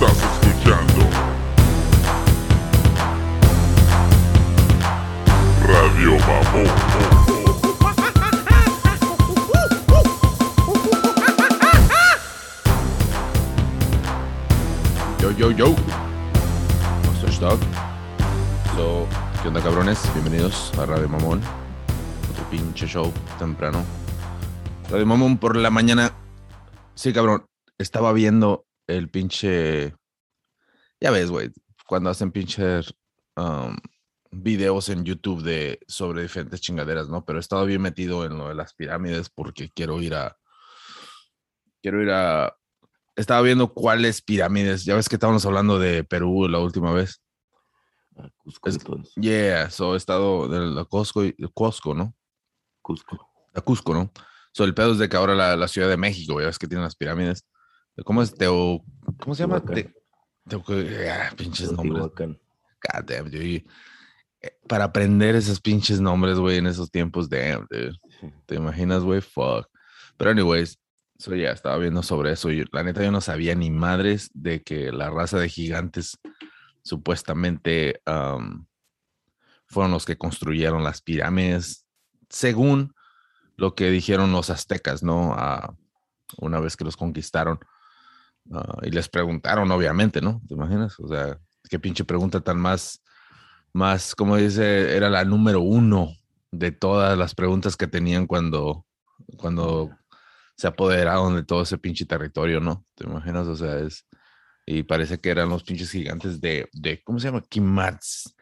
Estás escuchando Radio Mamón. Yo, yo, yo. So, ¿qué onda, cabrones? Bienvenidos a Radio Mamón. Otro pinche show temprano. Radio Mamón por la mañana. Sí, cabrón. Estaba viendo el pinche. Ya ves, güey. Cuando hacen pinches um, videos en YouTube de sobre diferentes chingaderas, ¿no? Pero he estado bien metido en lo de las pirámides porque quiero ir a. Quiero ir a estaba viendo cuáles pirámides. Ya ves que estábamos hablando de Perú la última vez. a Cusco Es- entonces. Yeah, so he estado de la Cusco, y- Cusco, ¿no? Cusco. La Cusco, ¿no? So el pedo es de que ahora la, la Ciudad de México, ya ves que tiene las pirámides. ¿Cómo es Teo? ¿Cómo se llama? Te- Teo- ah, pinches nombres. God damn, dude. Eh, Para aprender esos pinches nombres, güey, en esos tiempos, damn, dude. ¿Te imaginas, güey? Fuck. Pero anyways, so ya estaba viendo sobre eso y la neta yo no sabía ni madres de que la raza de gigantes supuestamente am, fueron los que construyeron las pirámides, según lo que dijeron los aztecas, ¿no? Ah, una vez que los conquistaron. Ah, y les preguntaron, obviamente, ¿no? ¿Te imaginas? O sea, qué pinche pregunta tan más, más, como dice, era la número uno de todas las preguntas que tenían cuando, cuando se apoderaron de todo ese pinche territorio, ¿no? ¿Te imaginas? O sea, es, y parece que eran los pinches gigantes de, de ¿cómo se llama? Kimats,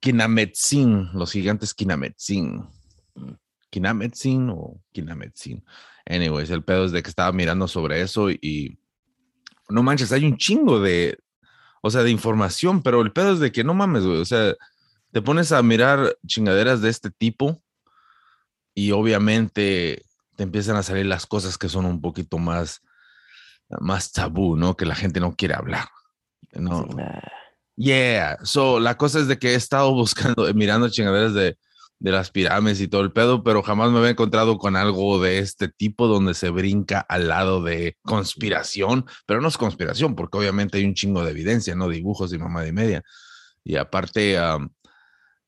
Kinametzin, los gigantes Kinametzin. Kinametzin o Kinametzin. Anyways, el pedo es de que estaba mirando sobre eso y, no manches, hay un chingo de, o sea, de información, pero el pedo es de que no mames, güey, o sea, te pones a mirar chingaderas de este tipo y obviamente te empiezan a salir las cosas que son un poquito más, más tabú, ¿no? Que la gente no quiere hablar. No. Yeah, so la cosa es de que he estado buscando, mirando chingaderas de, de las pirámides y todo el pedo, pero jamás me había encontrado con algo de este tipo donde se brinca al lado de conspiración, pero no es conspiración, porque obviamente hay un chingo de evidencia, ¿no? Dibujos y mamá de media. Y aparte, um,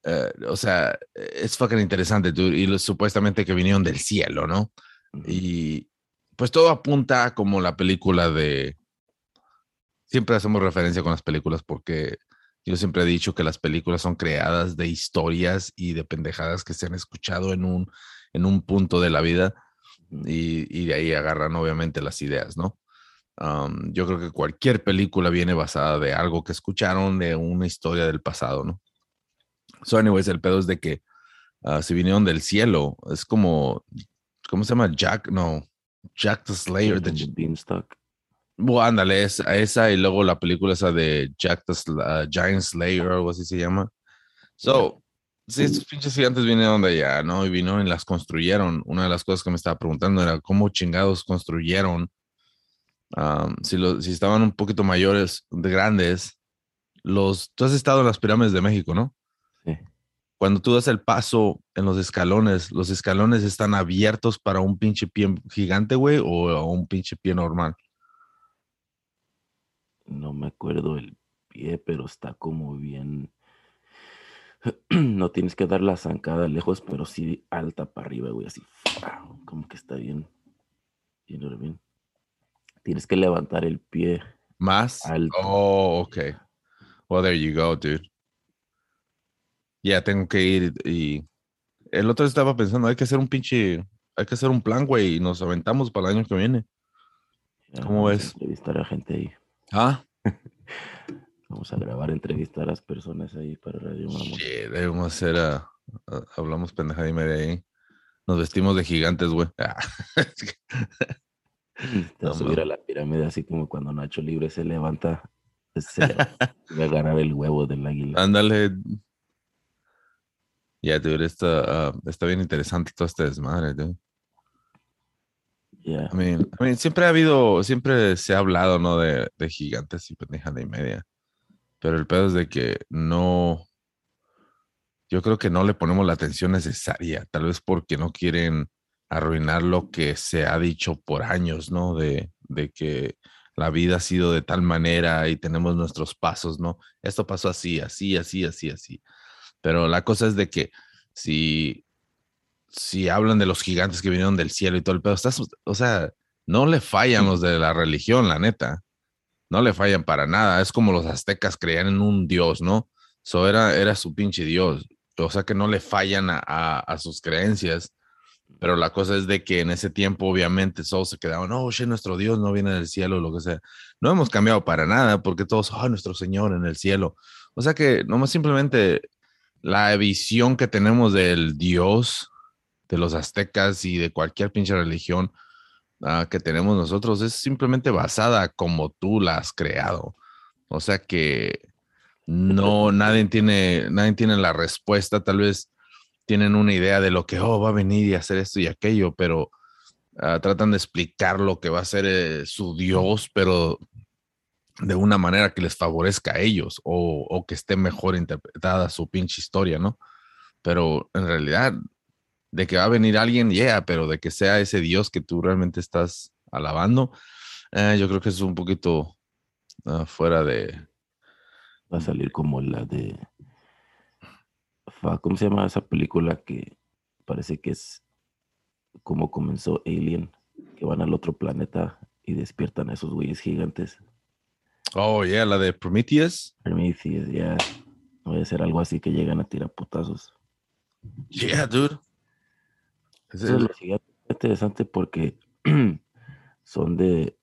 eh, o sea, es fucking interesante, dude, y supuestamente que vinieron del cielo, ¿no? Y pues todo apunta como la película de... Siempre hacemos referencia con las películas porque yo siempre he dicho que las películas son creadas de historias y de pendejadas que se han escuchado en un, en un punto de la vida y, y de ahí agarran obviamente las ideas, ¿no? Um, yo creo que cualquier película viene basada de algo que escucharon de una historia del pasado, ¿no? So, anyways, el pedo es de que ah, si vinieron del cielo, es como, ¿cómo se llama? Jack, no, Jack the Slayer. the Beanstalk. Bueno, ándale, es, esa y luego la película esa de Jack the ah, Giant Slayer o algo así se llama. So, sí, estos pinches gigantes vinieron de allá, ¿no? Y vino y las construyeron. Una de las cosas que me estaba preguntando era cómo chingados construyeron. Am, si, lo- si estaban un poquito mayores, de grandes, los, tú has estado en las pirámides de México, ¿no? Sí. Cuando tú das el paso en los escalones, ¿los escalones están abiertos para un pinche pie gigante, güey, o un pinche pie normal? No me acuerdo el pie, pero está como bien. No tienes que dar la zancada lejos, pero sí alta para arriba, güey, así. Como que está bien. Bien, bien. Tienes que levantar el pie Más. alto. Oh, okay. Well, there you go, dude. Ya tengo que ir y el otro estaba pensando, hay que hacer un pinche, hay que hacer un plan, güey, y nos aventamos para el año que viene. ¿cómo ves? Entrevistar a gente ahí. Ah, Vamos a grabar, entrevistar a las personas ahí para Radio Mamón. shit, debemos hacer, ah, hablamos pendejada y media ahí. Nos vestimos de gigantes, güey. Ah, Te vas a No, subir a la pirámide así como cuando Nacho Libre se levanta. Se levanta y va a agarrar el huevo del águila. Ándale. Ya, dude, está, ah, está bien interesante todo este desmadre, dude. Ya. I mean, I mean, siempre ha habido, siempre se ha hablado, ¿no? De, de gigantes y pendejada y media. Pero el pedo es de que no, yo creo que no le ponemos la atención necesaria, tal vez porque no quieren arruinar lo que se ha dicho por años, ¿no? De, de que la vida ha sido de tal manera y tenemos nuestros pasos, ¿no? Esto pasó así, así, así, así, así. Pero la cosa es de que si, si hablan de los gigantes que vinieron del cielo y todo el pedo, estás, o sea, no le fallan los de la religión, la neta. No le fallan para nada. Es como los aztecas creían en un dios, ¿no? So era, era su pinche dios. O sea que no le fallan a, a, a sus creencias. Pero la cosa es de que en ese tiempo, obviamente, todos se quedaban, no, oye, nuestro Dios no viene del cielo, lo que sea. No hemos cambiado para nada, porque todos, oh, nuestro Señor en el cielo. O sea que nomás simplemente la visión que tenemos del Dios, de los aztecas y de cualquier pinche religión uh, que tenemos nosotros es simplemente basada como tú la has creado. O sea que no, nadie tiene, la respuesta, tal vez tienen una idea de lo que, oh, va a venir y hacer esto y aquello, pero uh, tratan de explicar lo que va a ser eh, su Dios, pero de una manera que les favorezca a ellos o, que esté mejor interpretada su pinche historia, ¿no? Pero en realidad, de que va a venir alguien, yeah, pero de que sea ese Dios que tú realmente estás alabando, eh, yo creo que es un poquito uh, fuera de... Va a salir como la de ¿Cómo se llama esa película que parece que es como comenzó Alien? Que van al otro planeta y despiertan a esos güeyes gigantes. Oh, yeah, la de Prometheus. Prometheus, ya. Yeah. Voy a ser algo así que llegan a tirar putazos. Yeah, dude. Es Eso es interesante porque son de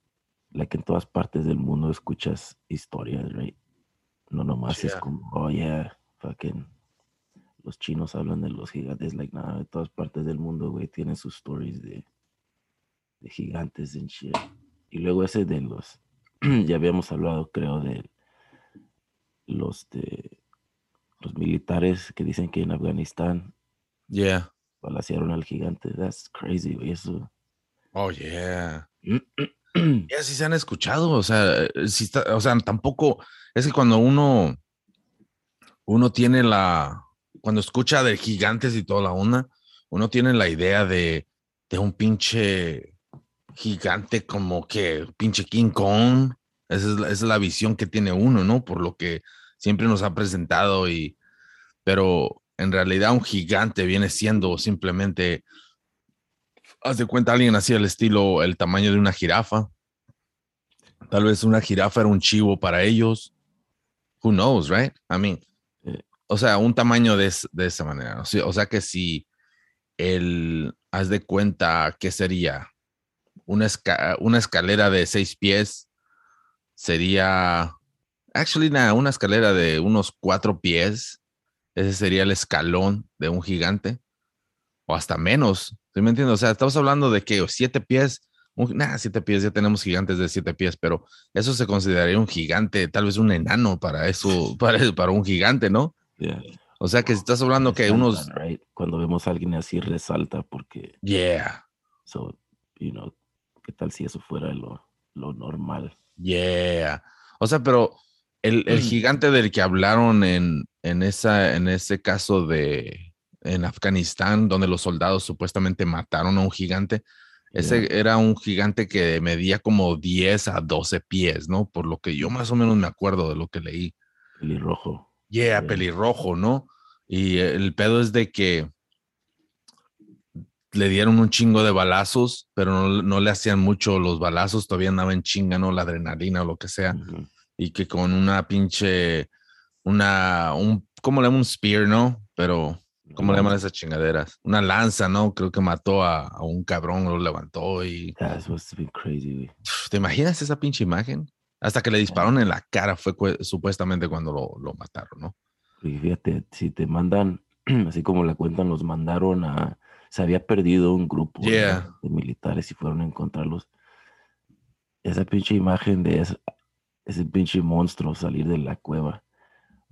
la que en todas partes del mundo escuchas historias, right? No nomás yeah. es como, oh yeah, fucking los chinos hablan de los gigantes, like nada, de todas partes del mundo, güey, tienen sus stories de, de gigantes en shit. Y luego ese de los, ya habíamos hablado, creo, de los de los militares que dicen que en Afganistán, yeah, balacearon al gigante. That's crazy, güey, eso. Oh yeah. ya sí se han escuchado, o sea, si está, o sea, tampoco es que cuando uno uno tiene la cuando escucha de gigantes y toda la onda, uno tiene la idea de, de un pinche gigante como que pinche King Kong. Esa es, la, esa es, la, visión que tiene uno, ¿no? Por lo que siempre nos ha presentado y, pero en realidad un gigante viene siendo simplemente, haz de cuenta alguien así al estilo, el tamaño de una jirafa. Tal vez una jirafa era un chivo para ellos. Who knows, right? I mean, o sea, un tamaño de, de esa manera. O sea, o sea, que si el, haz de cuenta, ¿qué sería? Una, esca una escalera de seis pies sería, actually, nada, una escalera de unos cuatro pies. Ese sería el escalón de un gigante. O hasta menos. ¿Sí me entiendes? O sea, estamos hablando de que siete pies, un, nada, siete pies, ya tenemos gigantes de siete pies, pero eso se consideraría un gigante, tal vez un enano para eso, para, para un gigante, ¿no? Yeah. O sea que si estás hablando que unos. Right? Cuando vemos a alguien así resalta porque. Yeah. So, you know, ¿qué tal si eso fuera lo, lo normal? Yeah. O sea, pero el, el gigante del que hablaron en, en, esa, en ese caso de en Afganistán, donde los soldados supuestamente mataron a un gigante, ese yeah. era un gigante que medía como 10 a 12 pies, ¿no? Por lo que yo más o menos me acuerdo de lo que leí. Pelirrojo. Yeah, yeah, pelirrojo, ¿no? Y el pedo es de que le dieron un chingo de balazos, pero no, no, le hacían mucho los balazos, todavía andaba en chinga, ¿no? La adrenalina o lo que sea. Uh -huh. Y que con una pinche, una, un, ¿cómo le llaman? Un spear, ¿no? Pero, ¿cómo le llaman esas chingaderas? Una lanza, ¿no? Creo que mató a, a un cabrón, lo levantó y... That must have been crazy, ¿Te imaginas esa pinche imagen? Hasta que le dispararon en la cara fue supuestamente cuando lo, lo mataron, ¿no? Y fíjate, si te mandan, así como la cuentan, los mandaron a... Se había perdido un grupo yeah. de militares y fueron a encontrarlos. Esa pinche imagen de ese, ese pinche monstruo salir de la cueva,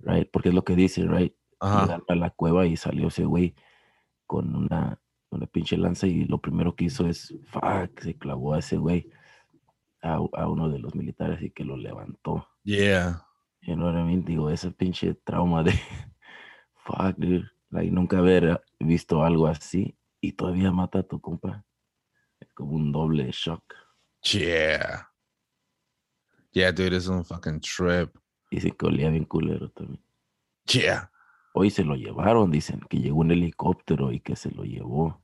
right? Porque es lo que dice, right? Ajá. a la cueva y salió ese güey con una, una pinche lanza y lo primero que hizo es, fuck, se clavó a ese güey a, a, uno de los militares y que lo levantó. Yeah. You know what I mean? Digo, ese pinche trauma de fuck, dude. Like, nunca haber visto algo así y todavía mata a tu compa. Es como un doble shock. Yeah. Yeah, dude, es un fucking trip. Dice que olía bien culero también. Yeah. Hoy se lo llevaron, dicen, que llegó un helicóptero y que se lo llevó.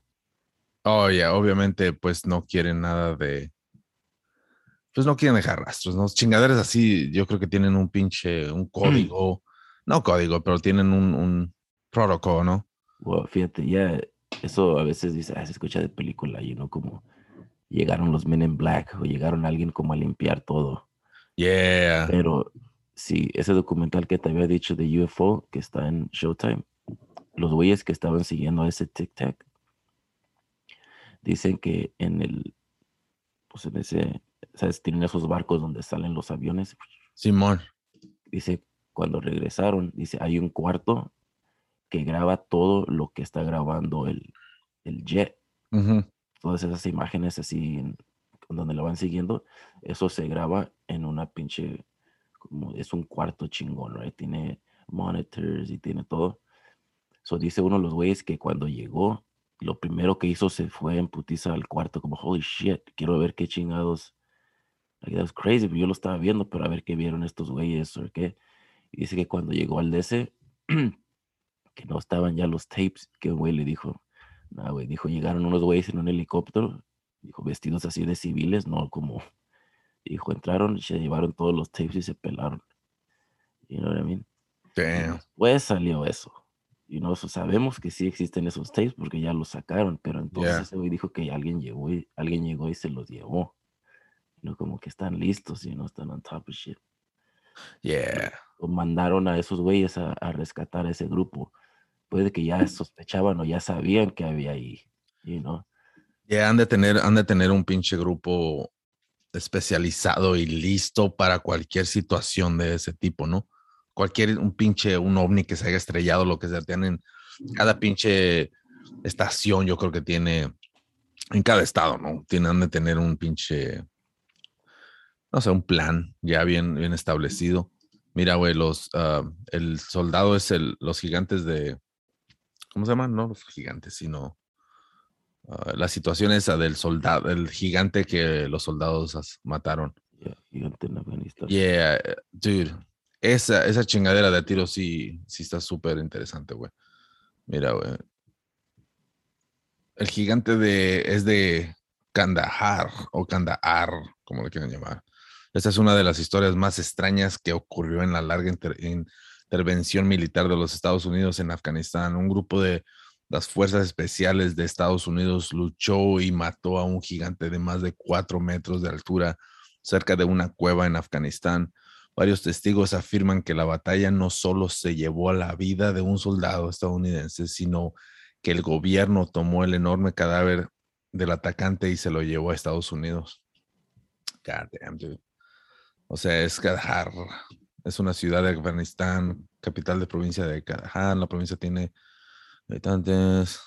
Oh, yeah, obviamente, pues no quieren nada de. Pues no quieren dejar rastros, ¿no? Chingaderas así, yo creo que tienen un pinche, un código. No código, pero tienen un, un protocolo, ¿no? Bueno, fíjate, ya eso a veces dice, ah, se escucha de película, y no como llegaron los Men in Black o llegaron alguien como a limpiar todo. Yeah. Pero sí, ese documental que te había dicho de UFO que está en Showtime, los güeyes que estaban siguiendo ese Tic Tac dicen que en el, pues en ese, ¿sabes? Tienen esos barcos donde salen los aviones. Simón. Dice, cuando regresaron, dice, hay un cuarto que graba todo lo que está grabando el, el jet. Todas esas imágenes así en- donde lo van siguiendo, eso se graba en una pinche, como es un cuarto chingón, right? Tiene monitors y tiene todo. So dice uno de los güeyes que cuando llegó, lo primero que hizo se fue en putiza al cuarto, como holy shit, quiero ver qué chingados. Like, that was crazy, yo lo estaba viendo, pero a ver qué vieron estos güeyes o qué. Y dice que cuando llegó al DC, que no estaban ya los tapes, que un güey le dijo, nah, güey, dijo, llegaron unos güeyes en un helicóptero, dijo, vestidos así de civiles, no como, dijo, entraron, se llevaron todos los tapes y se pelaron. You know what I mean? Damn. Después salió eso. Y no sabemos que sí existen esos tapes porque ya los sacaron, pero entonces Yeah. ese güey dijo que alguien llegó y alguien llegó y se los llevó. No como que están listos y no están on top of shit. Yeah. O mandaron a esos güeyes a, a rescatar a ese grupo. Puede que ya sospechaban o ya sabían que había ahí. You know? Yeah, han de tener, han tener un pinche grupo especializado y listo para cualquier situación de ese tipo, ¿no? Cualquier, un pinche, un ovni que se haya estrellado, lo que sea, tienen cada pinche estación, yo creo que tiene, en cada estado, ¿no? Tienen de tener un pinche, no sé, un plan ya bien, bien establecido. Mira, güey, los, ah, el soldado es el, los gigantes de, ¿cómo se llaman? No los gigantes, sino ah, la situación esa del soldado, el gigante que los soldados mataron. Ya, gigante en Afganistán. Yeah, dude, esa, esa chingadera de tiro sí, sí está súper interesante, güey. Mira, güey. El gigante de, es de Kandahar o Kandahar, como le quieran llamar. Esta es una de las historias más extrañas que ocurrió en la larga inter- intervención militar de los Estados Unidos en Afganistán. Un grupo de las fuerzas especiales de Estados Unidos luchó y mató a un gigante de más de cuatro metros de altura cerca de una cueva en Afganistán. Varios testigos afirman que la batalla no solo se llevó a la vida de un soldado estadounidense, sino que el gobierno tomó el enorme cadáver del atacante y se lo llevó a Estados Unidos. God damn, dude. O sea, es Kandahar. Es una ciudad de Afganistán, capital de provincia de Kandahar. La provincia tiene habitantes,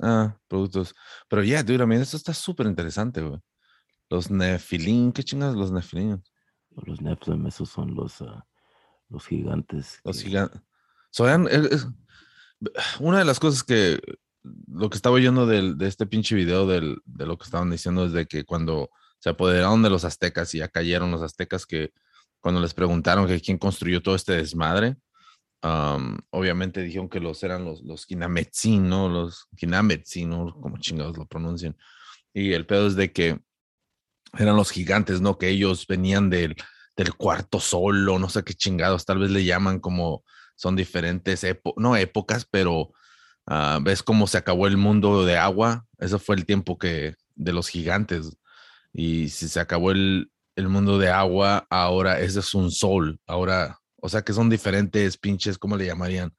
ah, productos. Pero ya, dude, mira, esto está súper interesante, güey. Los Nefilim, ¿qué chingas los Nefilim? O Los Nephilim, esos son los, ah, los gigantes. Los que- gigantes. una de las cosas que lo que estaba oyendo de este pinche video del- de lo que estaban diciendo es de que cuando se apoderaron de los aztecas y ya cayeron los aztecas, que cuando les preguntaron que quién construyó todo este desmadre, am, obviamente dijeron que los eran los, los Kinametzin, ¿no? Los Kinametzin, ¿no? Como chingados lo pronuncian. Y el pedo es de que eran los gigantes, ¿no? Que ellos venían del, del cuarto solo, no sé qué chingados, tal vez le llaman como son diferentes, no épocas, pero ah, ves cómo se acabó el mundo de agua, ese fue el tiempo que de los gigantes. Y si se acabó el, el mundo de agua, ahora ese es un sol, ahora, o sea que son diferentes pinches, ¿cómo le llamarían?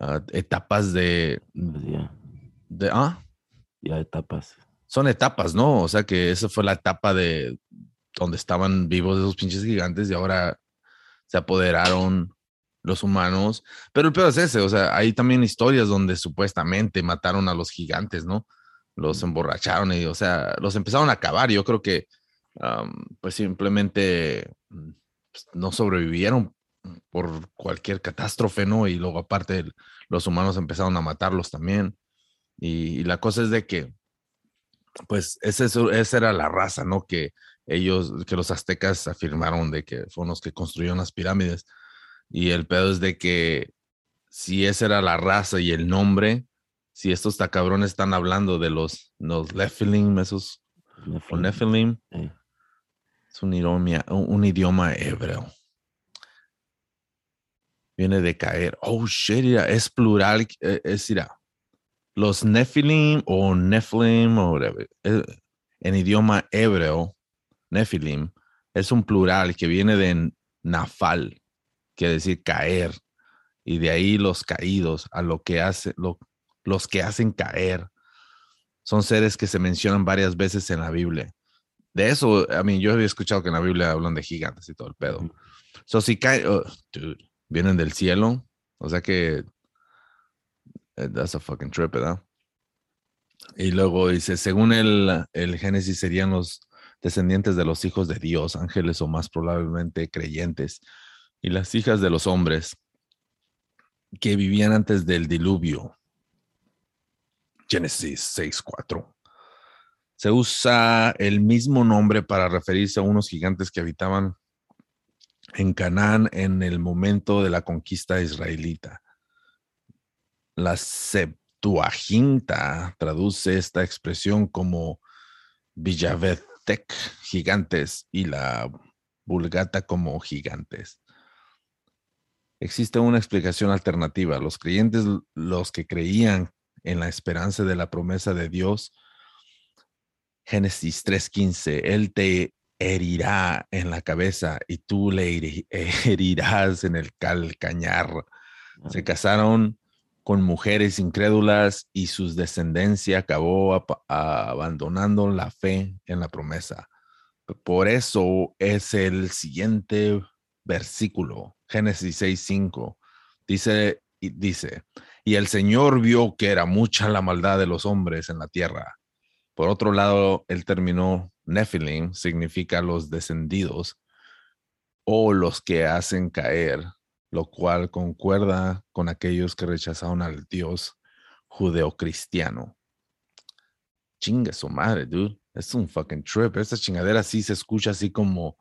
Ah, etapas de, de, ah, ya etapas. son etapas, ¿no? O sea que esa fue la etapa de donde estaban vivos esos pinches gigantes y ahora se apoderaron los humanos. Pero el peor es ese, o sea, hay también historias donde supuestamente mataron a los gigantes, ¿no? Los emborracharon y, o sea, los empezaron a acabar. Yo creo que, pues simplemente mm, pues, no sobrevivieron por cualquier catástrofe, ¿no? Y luego aparte los humanos empezaron a matarlos también. Y, y la cosa es de que, pues esa, es- esa era la raza, ¿no? Que, ellos, que los aztecas afirmaron de que fueron los que construyeron las pirámides. Y el pedo es de que si esa era la raza y el nombre, si estos cabrones están hablando de los, los Nephilim, esos, o Nephilim, Eh, es un idioma, un idioma hebreo. Viene de caer. Oh, shit, mira, es plural. eh, Es, mira, los Nephilim o Nephilim o whatever, eh, en idioma hebreo, Nephilim, es un plural que viene de nafal, quiere decir caer. Y de ahí los caídos, a lo que hace, lo- los que hacen caer. Son seres que se mencionan varias veces en la Biblia. De eso, a mí, yo había escuchado que en la Biblia hablan de gigantes y todo el pedo. So, si cae, oh, dude, vienen del cielo, o sea que eh, that's a fucking trip, ¿verdad? Y luego dice, según el, el Génesis serían los descendientes de los hijos de Dios, ángeles o más probablemente creyentes, y las hijas de los hombres que vivían antes del diluvio. Génesis 6.4. Se usa el mismo nombre para referirse a unos gigantes que habitaban en Canaán en el momento de la conquista israelita. La Septuaginta traduce esta expresión como Villavetec, gigantes, y la Vulgata como gigantes. Existe una explicación alternativa. Los creyentes, los que creían en la esperanza de la promesa de Dios, Génesis 3:15, Él te herirá en la cabeza y tú le heri- herirás en el calcañar. Se casaron con mujeres incrédulas y sus descendencia acabó abandonando la fe en la promesa. Por eso es el siguiente versículo, Génesis 6:5. Dice y dice, y el Señor vio que era mucha la maldad de los hombres en la tierra. Por otro lado, el término Nephilim significa los descendidos o los que hacen caer, lo cual concuerda con aquellos que rechazaron al Dios judeocristiano. Chinga su madre, dude. Es un fucking trip. Esta chingadera sí se escucha así como,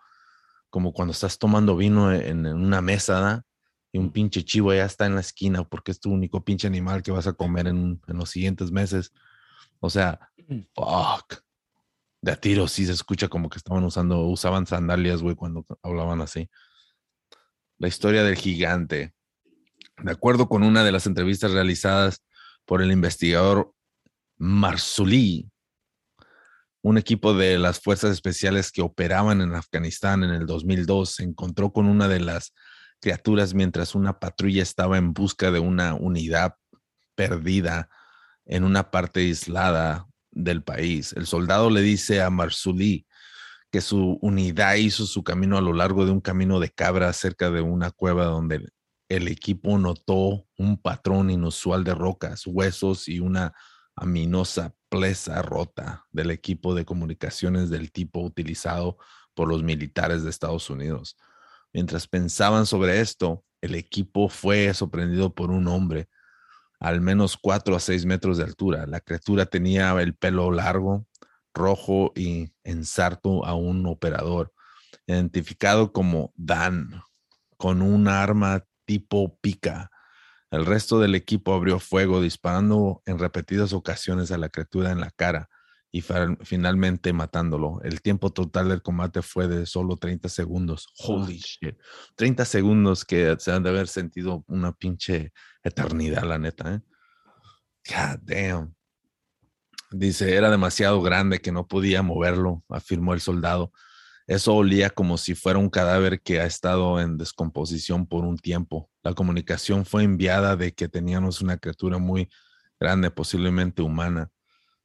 como cuando estás tomando vino en, en una mesa, ¿da? Y un pinche chivo ya está en la esquina porque es tu único pinche animal que vas a comer en, en los siguientes meses. O sea, fuck. De a tiro sí se escucha como que estaban usando, usaban sandalias, güey, cuando hablaban así. La historia del gigante. De acuerdo con una de las entrevistas realizadas por el investigador Marsuli, un equipo de las fuerzas especiales que operaban en Afganistán en el 2002 se encontró con una de las criaturas mientras una patrulla estaba en busca de una unidad perdida en una parte aislada del país. El soldado le dice a Marsuli que su unidad hizo su camino a lo largo de un camino de cabra cerca de una cueva donde el equipo notó un patrón inusual de rocas, huesos y una aminosa presa rota del equipo de comunicaciones del tipo utilizado por los militares de Estados Unidos. Mientras pensaban sobre esto, el equipo fue sorprendido por un hombre al menos cuatro a seis metros de altura. La criatura tenía el pelo largo, rojo y ensarto a un operador, identificado como Dan, con un arma tipo pica. El resto del equipo abrió fuego, disparando en repetidas ocasiones a la criatura en la cara y finalmente matándolo. El tiempo total del combate fue de solo 30 segundos. Holy shit. 30 segundos que se han de haber sentido una pinche eternidad, la neta. ¿eh? God damn. Dice, era demasiado grande que no podía moverlo, afirmó el soldado. Eso olía como si fuera un cadáver que ha estado en descomposición por un tiempo. La comunicación fue enviada de que teníamos una criatura muy grande, posiblemente humana.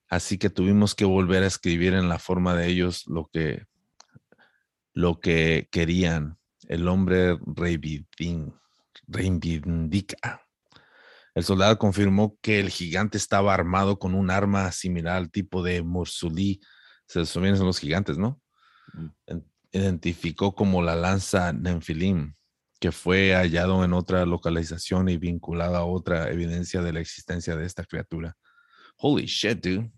Así que tuvimos que volver a escribir en la forma de ellos lo que, lo que querían. El hombre reivindica. El soldado confirmó que el gigante estaba armado con un arma similar al tipo de Mursulí. Se son los gigantes, ¿no? Mm. En- Identificó como la lanza Nenfilim, que fue hallado en otra localización y vinculado a otra evidencia de la existencia de esta criatura. Holy shit, dude.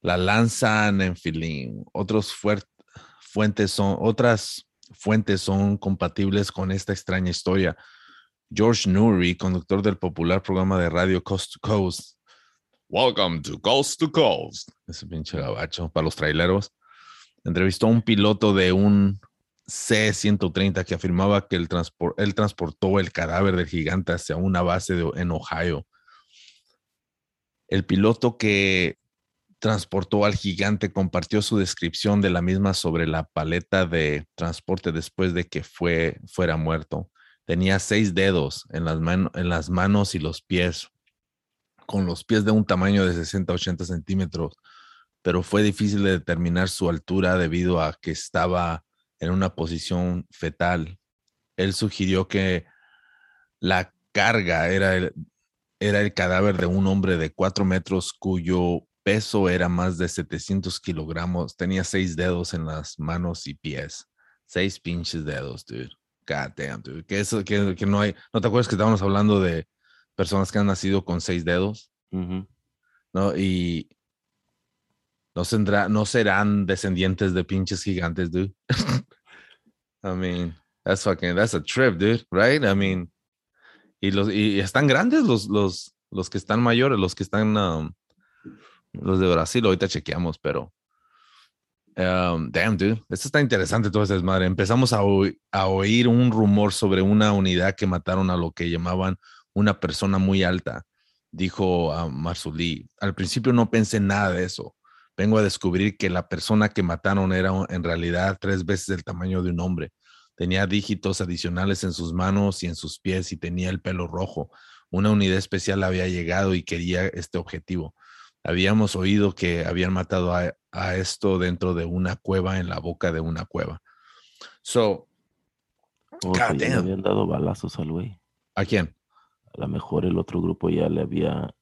la lanza Nenfilim. Otros fuer- fuentes son, otras fuentes son compatibles con esta extraña historia. George Newry, conductor del popular programa de radio Coast to Coast. Welcome to Coast to Coast. Ese pinche gabacho para los traileros. Entrevistó a un piloto de un C-130 que afirmaba que el transpor- él transportó el cadáver del gigante hacia una base de- en Ohio. El piloto que transportó al gigante compartió su descripción de la misma sobre la paleta de transporte después de que fue, fuera muerto. Tenía seis dedos en las, en las manos y los pies, con los pies de un tamaño de 60-80 centímetros, pero fue difícil de determinar su altura debido a que estaba en una posición fetal. Él sugirió que la carga era era el cadáver de un hombre de cuatro metros cuyo peso era más de 700 kilogramos. Tenía seis dedos en las manos y pies. Seis pinches dedos, dude. God damn, dude. Que eso, que, que no hay. ¿No te acuerdas que estábamos hablando de personas que han nacido con seis dedos? ¿No? Y no, sendrá, no serán descendientes de pinches gigantes, dude. I mean, that's fucking, that's a trip, dude, right? I mean, y los, y están grandes los, los, los que están mayores, los que están, um, los de Brasil, ahorita chequeamos, pero. um, damn, dude. Esto está interesante todo ese desmadre. Empezamos a, a oír un rumor sobre una unidad que mataron a lo que llamaban una persona muy alta, dijo a Marzulí. Al principio no pensé nada de eso. Vengo a descubrir que la persona que mataron era en realidad tres veces el tamaño de un hombre. Tenía dígitos adicionales en sus manos y en sus pies y tenía el pelo rojo. Una unidad especial había llegado y quería este objetivo. Habíamos oído que habían matado a, a esto dentro de una cueva en la boca de una cueva. So, O sea, God le habían dado balazos al güey. ¿a quién? A lo mejor el otro grupo ya le había.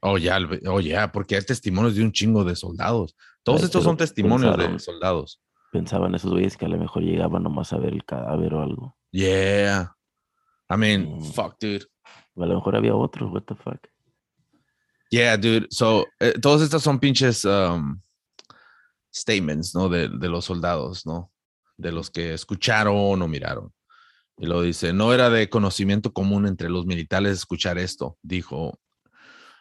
Oh, ya, oh, ya, porque hay testimonios de un chingo de soldados. Todos Ay, estos son testimonios de soldados. Pensaban esos güeyes que a lo mejor llegaban nomás a ver el cadáver o algo. Yeah. I mean, Mm. fuck, dude. A lo mejor había otros, what the fuck. Yeah, dude. So, eh, todos estos son pinches um, statements, ¿no? De, de los soldados, ¿no? De los que escucharon o miraron. Y lo dice, no era de conocimiento común entre los militares escuchar esto, dijo.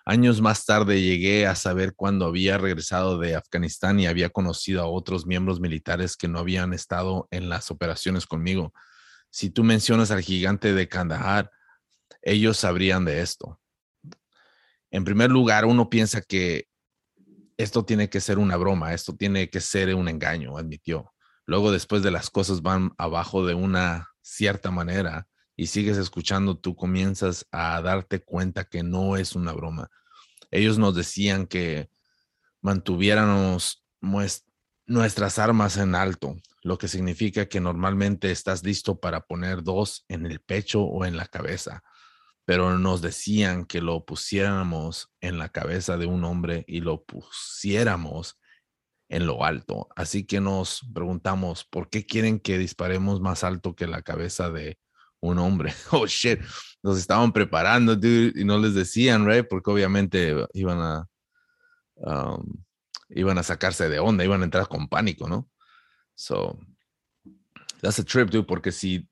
Años más tarde llegué a saber cuando había regresado de Afganistán y había conocido a otros miembros militares que no habían estado en las operaciones conmigo. Si tú mencionas al gigante de Kandahar, ellos sabrían de esto. En primer lugar, uno piensa que esto tiene que ser una broma, esto tiene que ser un engaño, admitió. Luego, después de las cosas van abajo de una cierta manera y sigues escuchando, tú comienzas a darte cuenta que no es una broma. Ellos nos decían que mantuviéramos nuestras armas en alto, lo que significa que normalmente estás listo para poner dos en el pecho o en la cabeza pero nos decían que lo pusiéramos en la cabeza de un hombre y lo pusiéramos en lo alto. Así que nos preguntamos, ¿por qué quieren que disparemos más alto que la cabeza de un hombre? Oh, shit. Nos estaban preparando, dude, y no les decían, right? Porque obviamente iban a, um, iban a sacarse de onda, iban a entrar con pánico, ¿no? So, that's a trip, dude, porque si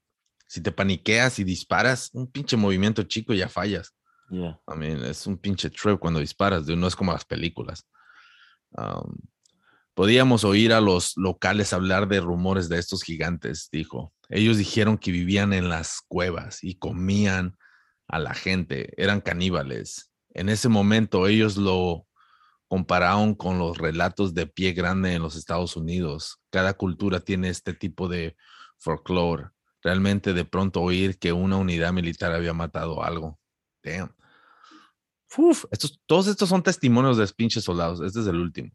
si te paniqueas y disparas, un pinche movimiento chico y ya fallas. Yeah. I mean, es un pinche trip cuando disparas, dude, no es como las películas. Um, podíamos oír a los locales hablar de rumores de estos gigantes, dijo. Ellos dijeron que vivían en las cuevas y comían a la gente, eran caníbales. En ese momento ellos lo compararon con los relatos de pie grande en los Estados Unidos. Cada cultura tiene este tipo de folclore realmente de pronto oír que una unidad militar había matado algo. Damn. Uf, todos estos son testimonios de pinches soldados. Este es el último.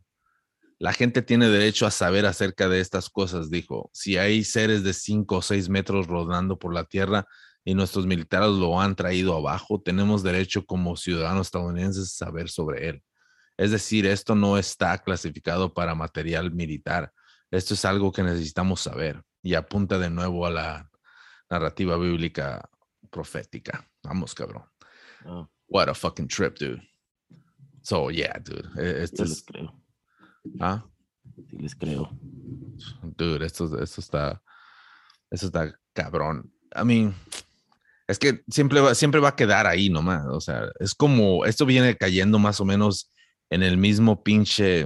La gente tiene derecho a saber acerca de estas cosas, dijo. Si hay seres de 5 o 6 metros rodando por la tierra y nuestros militares lo han traído abajo, tenemos derecho como ciudadanos estadounidenses a saber sobre él. Es decir, esto no está clasificado para material militar. Esto es algo que necesitamos saber. Y apunta de nuevo a la narrativa bíblica profética. Vamos, cabrón. No, What a fucking trip, dude. So, yeah, dude. e- Este yo les es, creo. Ah, Sí les creo. dude, esto, esto está, esto está cabrón. I mean, es que siempre va, siempre va a quedar ahí nomás. O sea, es como, esto viene cayendo más o menos en el mismo pinche,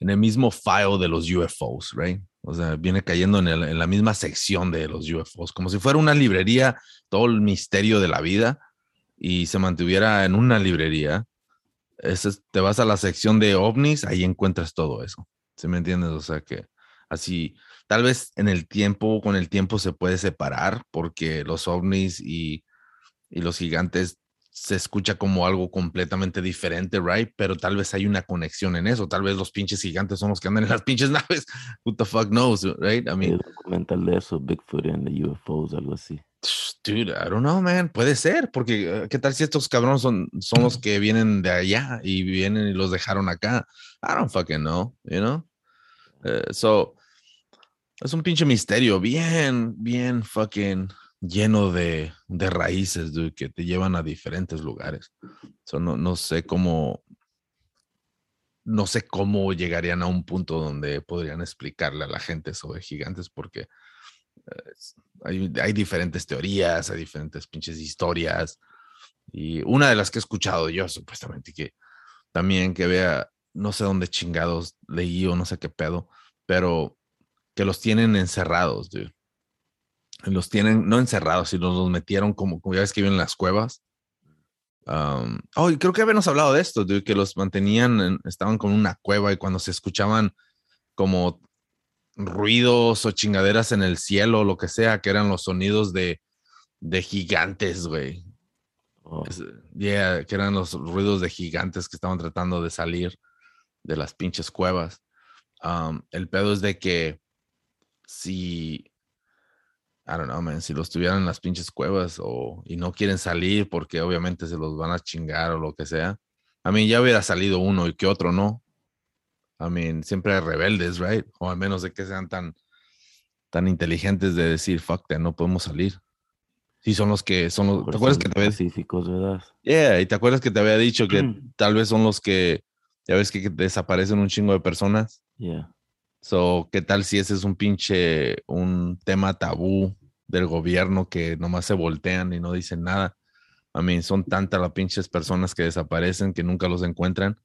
en el mismo file de los UFOs, right? O sea, viene cayendo en, el- en la misma sección de los UFOs, como si fuera una librería, todo el misterio de la vida, y se mantuviera en una librería. Es- te vas a la sección de ovnis, ahí encuentras todo eso. ¿Sí me entiendes? O sea que así, tal vez en el tiempo, con el tiempo se puede separar, porque los ovnis y, y los gigantes se escucha como algo completamente diferente, right? Pero tal vez hay una conexión en eso. Tal vez los pinches gigantes son los que andan en las pinches naves. Who the fuck knows, right? I mean, un documental de eso, Bigfoot and the UFOs, algo así. Dude, I don't know, man. Puede ser, porque ¿qué tal si estos cabrones son, son los que vienen de allá y vienen y los dejaron acá? I don't fucking know, you know? Eh, so, es un pinche misterio bien, bien fucking lleno de, de raíces, dude, que te llevan a diferentes lugares. So, no, no sé cómo, no sé cómo llegarían a un punto donde podrían explicarle a la gente sobre gigantes, porque eh, hay, hay diferentes teorías, hay diferentes pinches historias. Y una de las que he escuchado yo, supuestamente, que también que vea, no sé dónde chingados leí o no sé qué pedo, pero que los tienen encerrados, dude. Los tienen, no encerrados, sino los metieron como, como ya ves que viven en las cuevas. Um, oh, y creo que habíamos hablado de esto, dude, que los mantenían, en- estaban con una cueva y cuando se escuchaban como ruidos o chingaderas en el cielo, lo que sea, que eran los sonidos de, de gigantes, güey. Oh, Yeah, que eran los ruidos de gigantes que estaban tratando de salir de las pinches cuevas. Um, el pedo es de que si, I don't know, man, si los tuvieran en las pinches cuevas o, y no quieren salir porque obviamente se los van a chingar o lo que sea. A mí ya hubiera salido uno y que otro no. I mean, siempre hay rebeldes, right? O al menos de que sean tan, tan inteligentes de decir, fuck, that, no podemos salir. Sí, son los que son los. ¿Te acuerdas que te había pacíficos, ¿verdad? Yeah, y te acuerdas que te había dicho que tal vez son los que, ya ves que desaparecen un chingo de personas. Yeah. So, ¿qué tal si ese es un pinche, un tema tabú del gobierno que nomás se voltean y no dicen nada? I mean, son tantas las pinches personas que desaparecen que nunca los encuentran.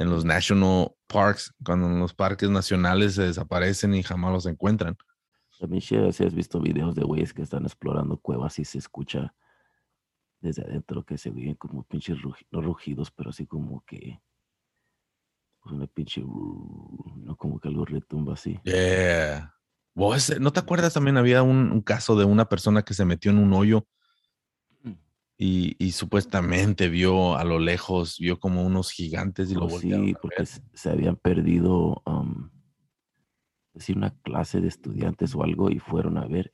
En los national parks, cuando en los parques nacionales se desaparecen y jamás los encuentran. También si has visto videos de güeyes que están explorando cuevas y se escucha desde adentro que se oyen como pinches rugi- no rugidos, pero así como que pues, una pinche no como que algo retumba así. Yeah. ¿No te acuerdas también había un, un caso de una persona que se metió en un hoyo y, y supuestamente vio a lo lejos, vio como unos gigantes y lo Oh, voltearon sí, a porque ver. se habían perdido um, una clase de estudiantes o algo y fueron a ver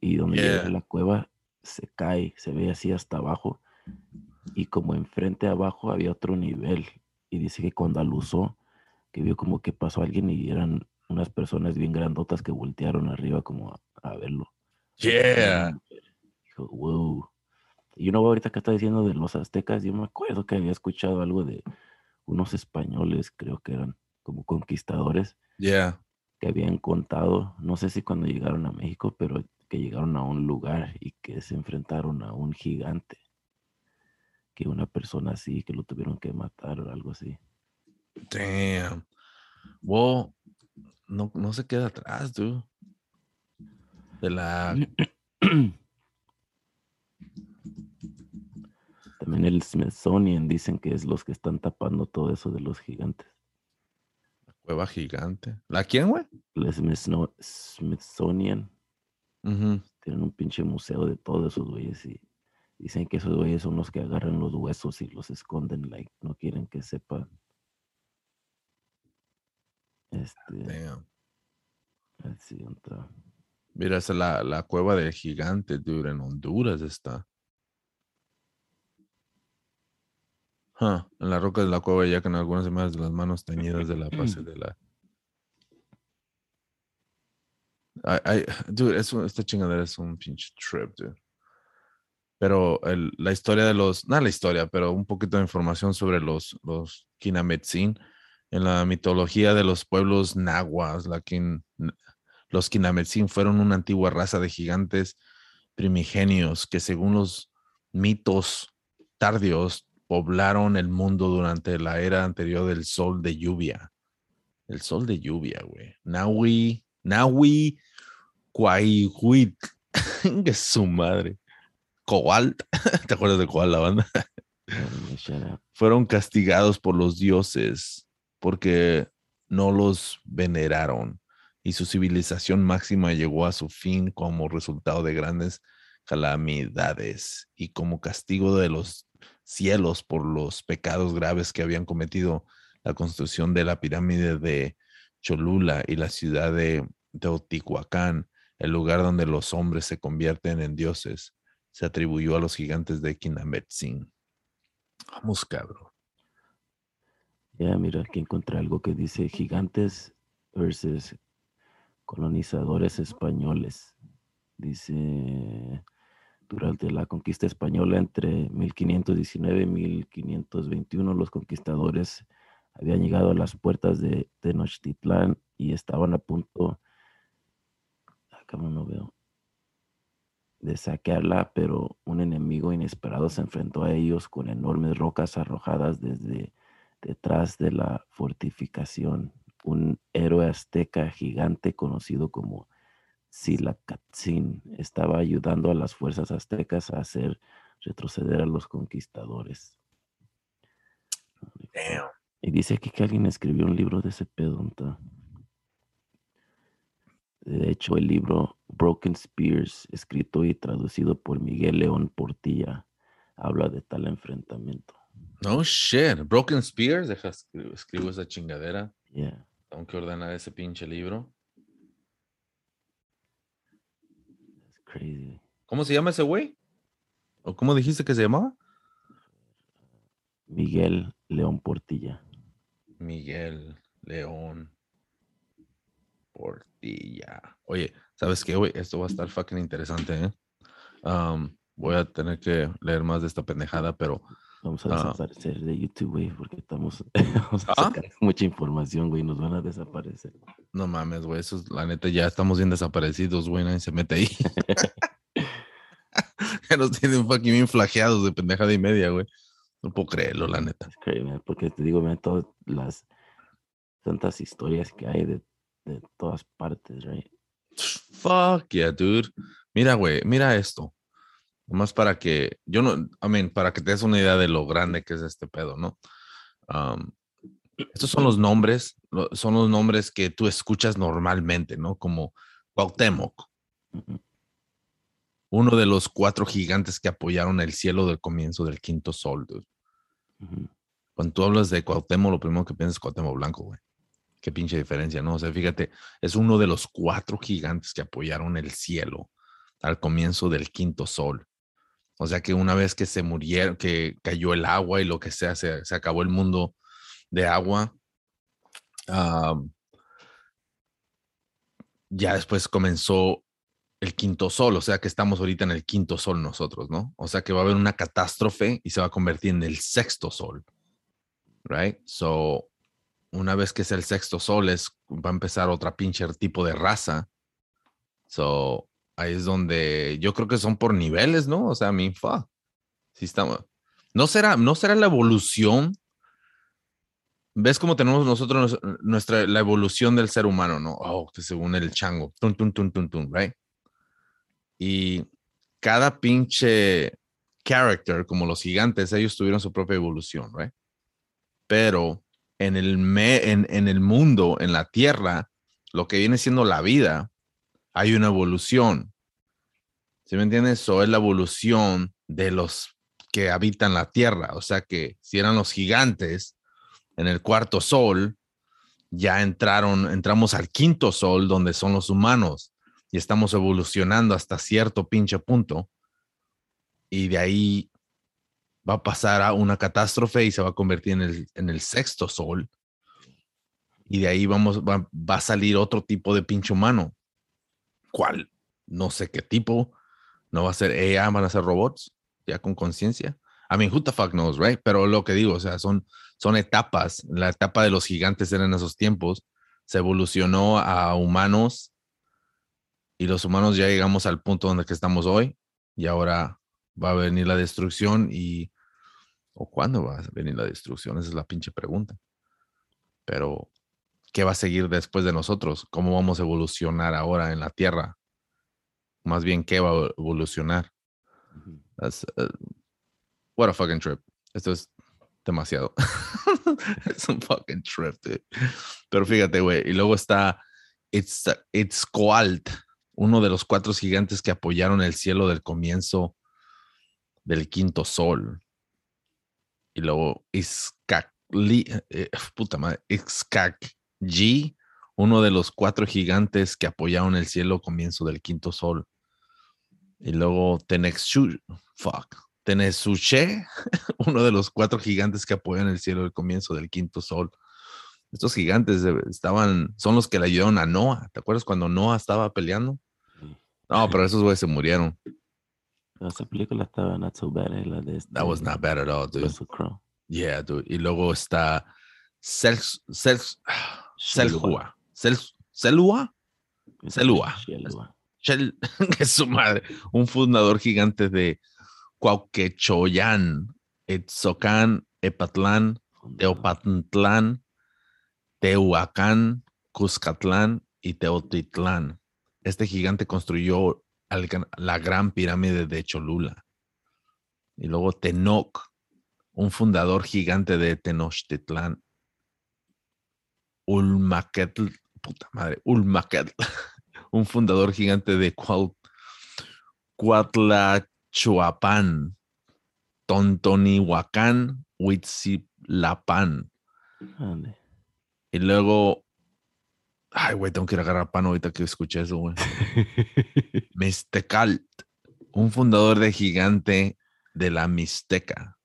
y donde llega Yeah. la cueva se cae, se ve así hasta abajo y como enfrente abajo había otro nivel y dice que cuando aluzó que vio como que pasó alguien y eran unas personas bien grandotas que voltearon arriba como a, a verlo. Yeah. Dijo, wow. Y uno ahorita que está diciendo de los aztecas, yo me acuerdo que había escuchado algo de unos españoles, creo que eran como conquistadores, Yeah. que habían contado, no sé si cuando llegaron a México, pero que llegaron a un lugar y que se enfrentaron a un gigante, que una persona así, que lo tuvieron que matar o algo así. Damn. Wow. No, no se queda atrás, dude. De la. También el Smithsonian dicen que es los que están tapando todo eso de los gigantes. cueva gigante. ¿La quién, güey? El Smithsonian tienen un pinche museo de todos esos güeyes y dicen que esos güeyes son los que agarran los huesos y los esconden, like, no quieren que sepan. Este, Damn. Mira, esa es la, la cueva del gigante, dude. En Honduras está. Huh, En la roca de la cueva, ya con algunas imágenes de las manos teñidas de la base de la. Ay, dude, eso, esta chingadera es un pinche trip, dude. Pero la historia de los, no la historia, pero un poquito de información sobre los, los Kinametsin En la mitología de los pueblos nahuas, los Kinametsin fueron una antigua raza de gigantes primigenios que según los mitos tardíos poblaron el mundo durante la era anterior del sol de lluvia. El sol de lluvia, güey. Nahui, Nahui, Cuaihuit. que su madre. Coalt. ¿Te acuerdas de Coalt, la banda? Fueron castigados por los dioses porque no los veneraron y su civilización máxima llegó a su fin como resultado de grandes calamidades y como castigo de los cielos por los pecados graves que habían cometido la construcción de la pirámide de Cholula y la ciudad de Teotihuacán, el lugar donde los hombres se convierten en dioses, se atribuyó a los gigantes de Kinametzin. Vamos, cabrón. Ya, mira, aquí encontré algo que dice gigantes versus colonizadores españoles. Dice, durante la conquista española entre 1519 y 1521, los conquistadores habían llegado a las puertas de Tenochtitlán y estaban a punto, acá no veo, de saquearla, pero un enemigo inesperado se enfrentó a ellos con enormes rocas arrojadas desde detrás de la fortificación. Un héroe azteca gigante conocido como Silacatzin estaba ayudando a las fuerzas aztecas a hacer retroceder a los conquistadores. Damn. Y dice aquí que alguien escribió un libro de ese pedo. De hecho, el libro Broken Spears, escrito y traducido por Miguel León Portilla, habla de tal enfrentamiento. No shit. Broken Spears. Deja escribo, escribo esa chingadera. Yeah. Tengo que ordenar ese pinche libro. Crazy. ¿Cómo se llama ese güey? ¿O cómo dijiste que se llamaba? Miguel León Portilla. Miguel León Portilla. Oye, ¿sabes qué, güey? Esto va a estar fucking interesante, ¿eh? Voy a tener que leer más de esta pendejada, pero Vamos a Ah. desaparecer de YouTube, güey, porque estamos vamos a ¿Ah? sacar mucha información, güey, nos van a desaparecer. no mames, güey. Eso es, la neta, ya estamos bien desaparecidos, güey. Nadie se mete ahí. ya nos tienen fucking bien flageados de pendejada y media, güey. No puedo creerlo, la neta. Es crazy, man, porque te digo, man, todas las tantas historias que hay de, de todas partes, right? Fuck yeah, dude. Mira, güey, mira esto. Nomás para que, yo no, I mean, para que te des una idea de lo grande que es este pedo, ¿no? Estos son los nombres, son los nombres que tú escuchas normalmente, ¿no? Como Cuauhtémoc, uno de los cuatro gigantes que apoyaron el cielo del comienzo del quinto sol, dude. Ujú. Cuando tú hablas de Cuauhtémoc, lo primero que piensas es Cuauhtémoc Blanco, güey. Qué pinche diferencia, ¿no? O sea, fíjate, es uno de los cuatro gigantes que apoyaron el cielo al comienzo del quinto sol. O sea que una vez que se murieron, que cayó el agua y lo que sea, se, se acabó el mundo de agua. ya después comenzó el quinto sol, o sea que estamos ahorita en el quinto sol nosotros, ¿no? O sea que va a haber una catástrofe y se va a convertir en el sexto sol, right? So, una vez que sea el sexto sol, es, va a empezar otra pinche tipo de raza. So, ahí es donde yo creo que son por niveles, ¿no? O sea, a mí, fuck. Sí estamos. ¿No será, ¿No será la evolución? ¿Ves cómo tenemos nosotros nos- nuestra, la evolución del ser humano, no? Oh, según el chango. Tun, tun, tun, tun, tun, right? Y cada pinche character, como los gigantes, ellos tuvieron su propia evolución, right? Pero en el, me, en, en el mundo, en la tierra, lo que viene siendo la vida, hay una evolución. ¿Sí me entiendes? O es la evolución de los que habitan la tierra. O sea que si eran los gigantes en el cuarto sol, ya entraron, entramos al quinto sol donde son los humanos y estamos evolucionando hasta cierto pinche punto. Y de ahí va a pasar a una catástrofe y se va a convertir en el, en el sexto sol. Y de ahí vamos, va, va a salir otro tipo de pinche humano. ¿Cuál? No sé qué tipo. No va a ser AI, van a ser robots, ya con conciencia. I mean, who the fuck knows, right? Pero lo que digo, o sea, son, son etapas. La etapa de los gigantes era en esos tiempos. Se evolucionó a humanos y los humanos ya llegamos al punto donde que estamos hoy y ahora va a venir la destrucción y o cuándo va a venir la destrucción, esa es la pinche pregunta. Pero ¿qué va a seguir después de nosotros? ¿Cómo vamos a evolucionar ahora en la Tierra? Más bien, ¿qué va a evolucionar? That's, uh, what a fucking trip. Esto es demasiado. es un fucking trip, dude. Pero fíjate, güey. Y luego está It's, Itzcoalt, uno de los cuatro gigantes que apoyaron el cielo del comienzo del quinto sol. Y luego Izcacli, eh, puta madre, Ixcacgi, uno de los cuatro gigantes que apoyaron el cielo comienzo del quinto sol. Y luego Tenexu, fuck, Tenesuche, uno de los cuatro gigantes que apoyan el cielo del comienzo del quinto sol. Estos gigantes estaban, son los que le ayudaron a Noah. ¿Te acuerdas cuando Noah estaba peleando? Sí. No, pero esos güeyes se murieron. Esa película estaba not so bad, eh, la de este, That was not bad at all, dude. Russell Crowe. Yeah, dude. Y luego está Sel, Sel, Selhua. Sel, Selua, Selua. Shelua. Shel- que es su madre, un fundador gigante de Cuauquechoyan, Etzocan, Epatlán, Teopatlán, Tehuacán, Cuscatlán y Teotitlán. Este gigante construyó la gran pirámide de Cholula. Y luego Tenoch, un fundador gigante de Tenochtitlán. Ulmaquetl, puta madre, Ulmaquetl, un fundador gigante de Cuau- Cuatlachuapan, Tontonihuacán, Huitzilapán. Ande. Y luego, ay, güey, tengo que ir a agarrar pan ahorita que escuché eso, güey. Mistecalt, un fundador de gigante de la Mixteca.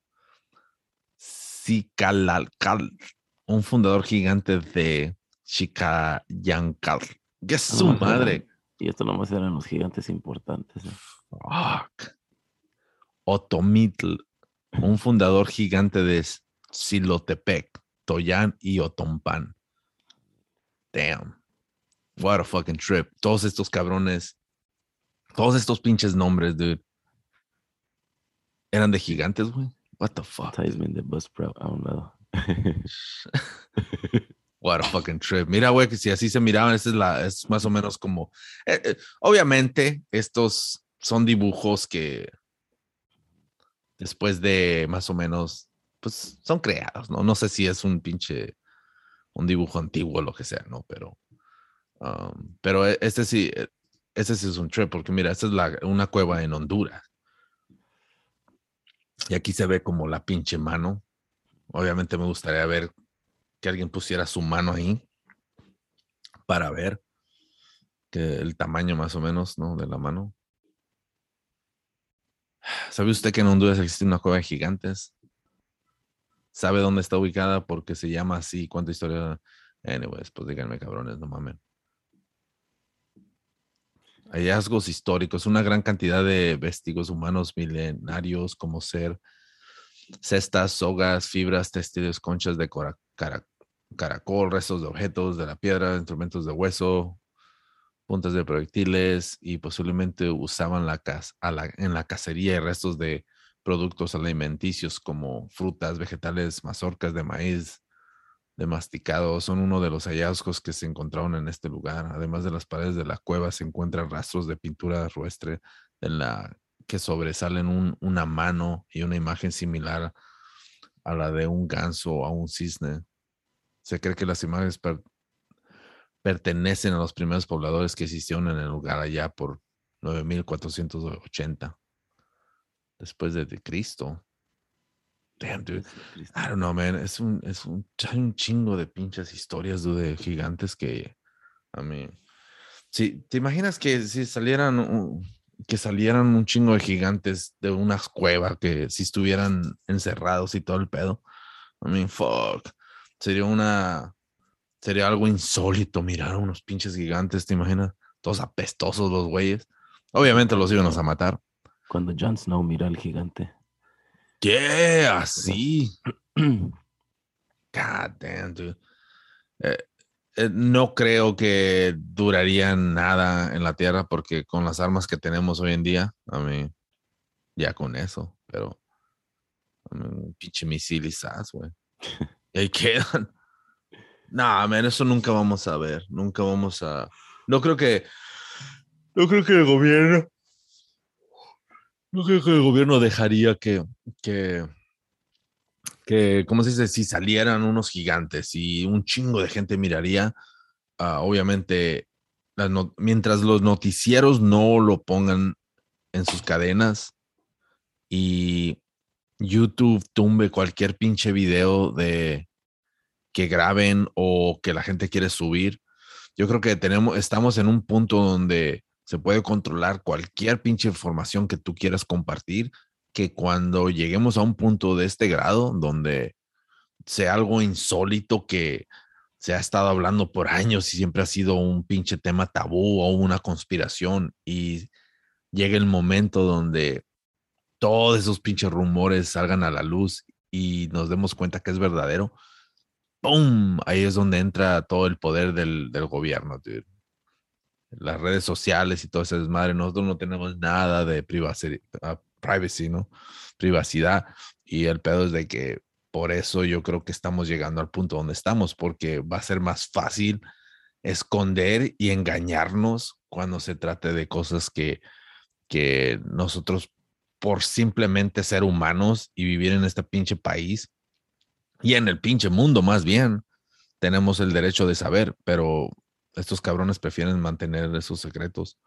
Cicalalcal, un fundador gigante de Chicayancal. ¿Qué es su madre? Y esto nomás eran los gigantes importantes. eh. Fuck. Otomitl, un fundador gigante de Silotepec, Toyán y Otompan. Damn. What a fucking trip. Todos estos cabrones, todos estos pinches nombres, dude. Eran de gigantes, güey. What the fuck? Tiesman de Buzzsprout a un lado. What a fucking trip. Mira, güey, que si así se miraban, esta es la, es más o menos como. eh, eh, obviamente, estos son dibujos que después de más o menos, pues son creados, ¿no? No sé si es un pinche, un dibujo antiguo o lo que sea, ¿no? Pero, um, pero este sí, este sí es un trip, porque mira, esta es la, una cueva en Honduras. Y aquí se ve como la pinche mano. Obviamente me gustaría ver que alguien pusiera su mano ahí para ver que el tamaño más o menos, ¿no? De la mano. ¿Sabe usted que en Honduras existe una cueva de gigantes? ¿Sabe dónde está ubicada? Porque se llama así. ¿Cuánta historia? Anyways, pues díganme, cabrones, no mamen. Hallazgos históricos, una gran cantidad de vestigios humanos milenarios como ser cestas, sogas, fibras, textiles, conchas de caracol, restos de objetos de la piedra, instrumentos de hueso, puntas de proyectiles y posiblemente usaban la en la cacería y restos de productos alimenticios como frutas, vegetales, mazorcas de maíz, de masticado. Son uno de los hallazgos que se encontraron en este lugar. Además de las paredes de la cueva se encuentran rastros de pintura ruestre en la que sobresalen un- una mano y una imagen similar a la de un ganso o a un cisne. Se cree que las imágenes per- pertenecen a los primeros pobladores que existieron en el lugar allá por 9480 después de, de Cristo. Damn, dude. I don't know, man. Es un, es un, hay un chingo de pinches historias dude, de gigantes que, I mean, si te imaginas que si salieran, un- que salieran un chingo de gigantes de unas cuevas que si estuvieran encerrados y todo el pedo, I mean, fuck, sería una, sería algo insólito mirar a unos pinches gigantes, ¿te imaginas? Todos apestosos los güeyes. Obviamente los íbamos a matar. Cuando Jon Snow mira al gigante. ¿Qué? Así. God damn, dude. Eh, eh, no creo que duraría nada en la Tierra porque con las armas que tenemos hoy en día, a mí, ya con eso, pero un pinche misil y güey. Ahí quedan. Nah, man, eso nunca vamos a ver. Nunca vamos a. No creo que. No creo que el gobierno. No creo que el gobierno dejaría que. que que, ¿cómo se dice? Si salieran unos gigantes y un chingo de gente miraría, ah, obviamente, mientras los noticieros no lo pongan en sus cadenas y YouTube tumbe cualquier pinche video de que graben o que la gente quiere subir, yo creo que tenemos, estamos en un punto donde se puede controlar cualquier pinche información que tú quieras compartir, que cuando lleguemos a un punto de este grado, donde sea algo insólito que se ha estado hablando por años y siempre ha sido un pinche tema tabú o una conspiración y llegue el momento donde todos esos pinches rumores salgan a la luz y nos demos cuenta que es verdadero, ¡pum! Ahí es donde entra todo el poder del, del gobierno. Las redes sociales y todo ese desmadre, nosotros no tenemos nada de privacidad, privacy, ¿no? Privacidad. Y el pedo es de que por eso yo creo que estamos llegando al punto donde estamos, porque va a ser más fácil esconder y engañarnos cuando se trate de cosas que, que nosotros, por simplemente ser humanos y vivir en este pinche país y en el pinche mundo más bien, tenemos el derecho de saber, pero estos cabrones prefieren mantener esos secretos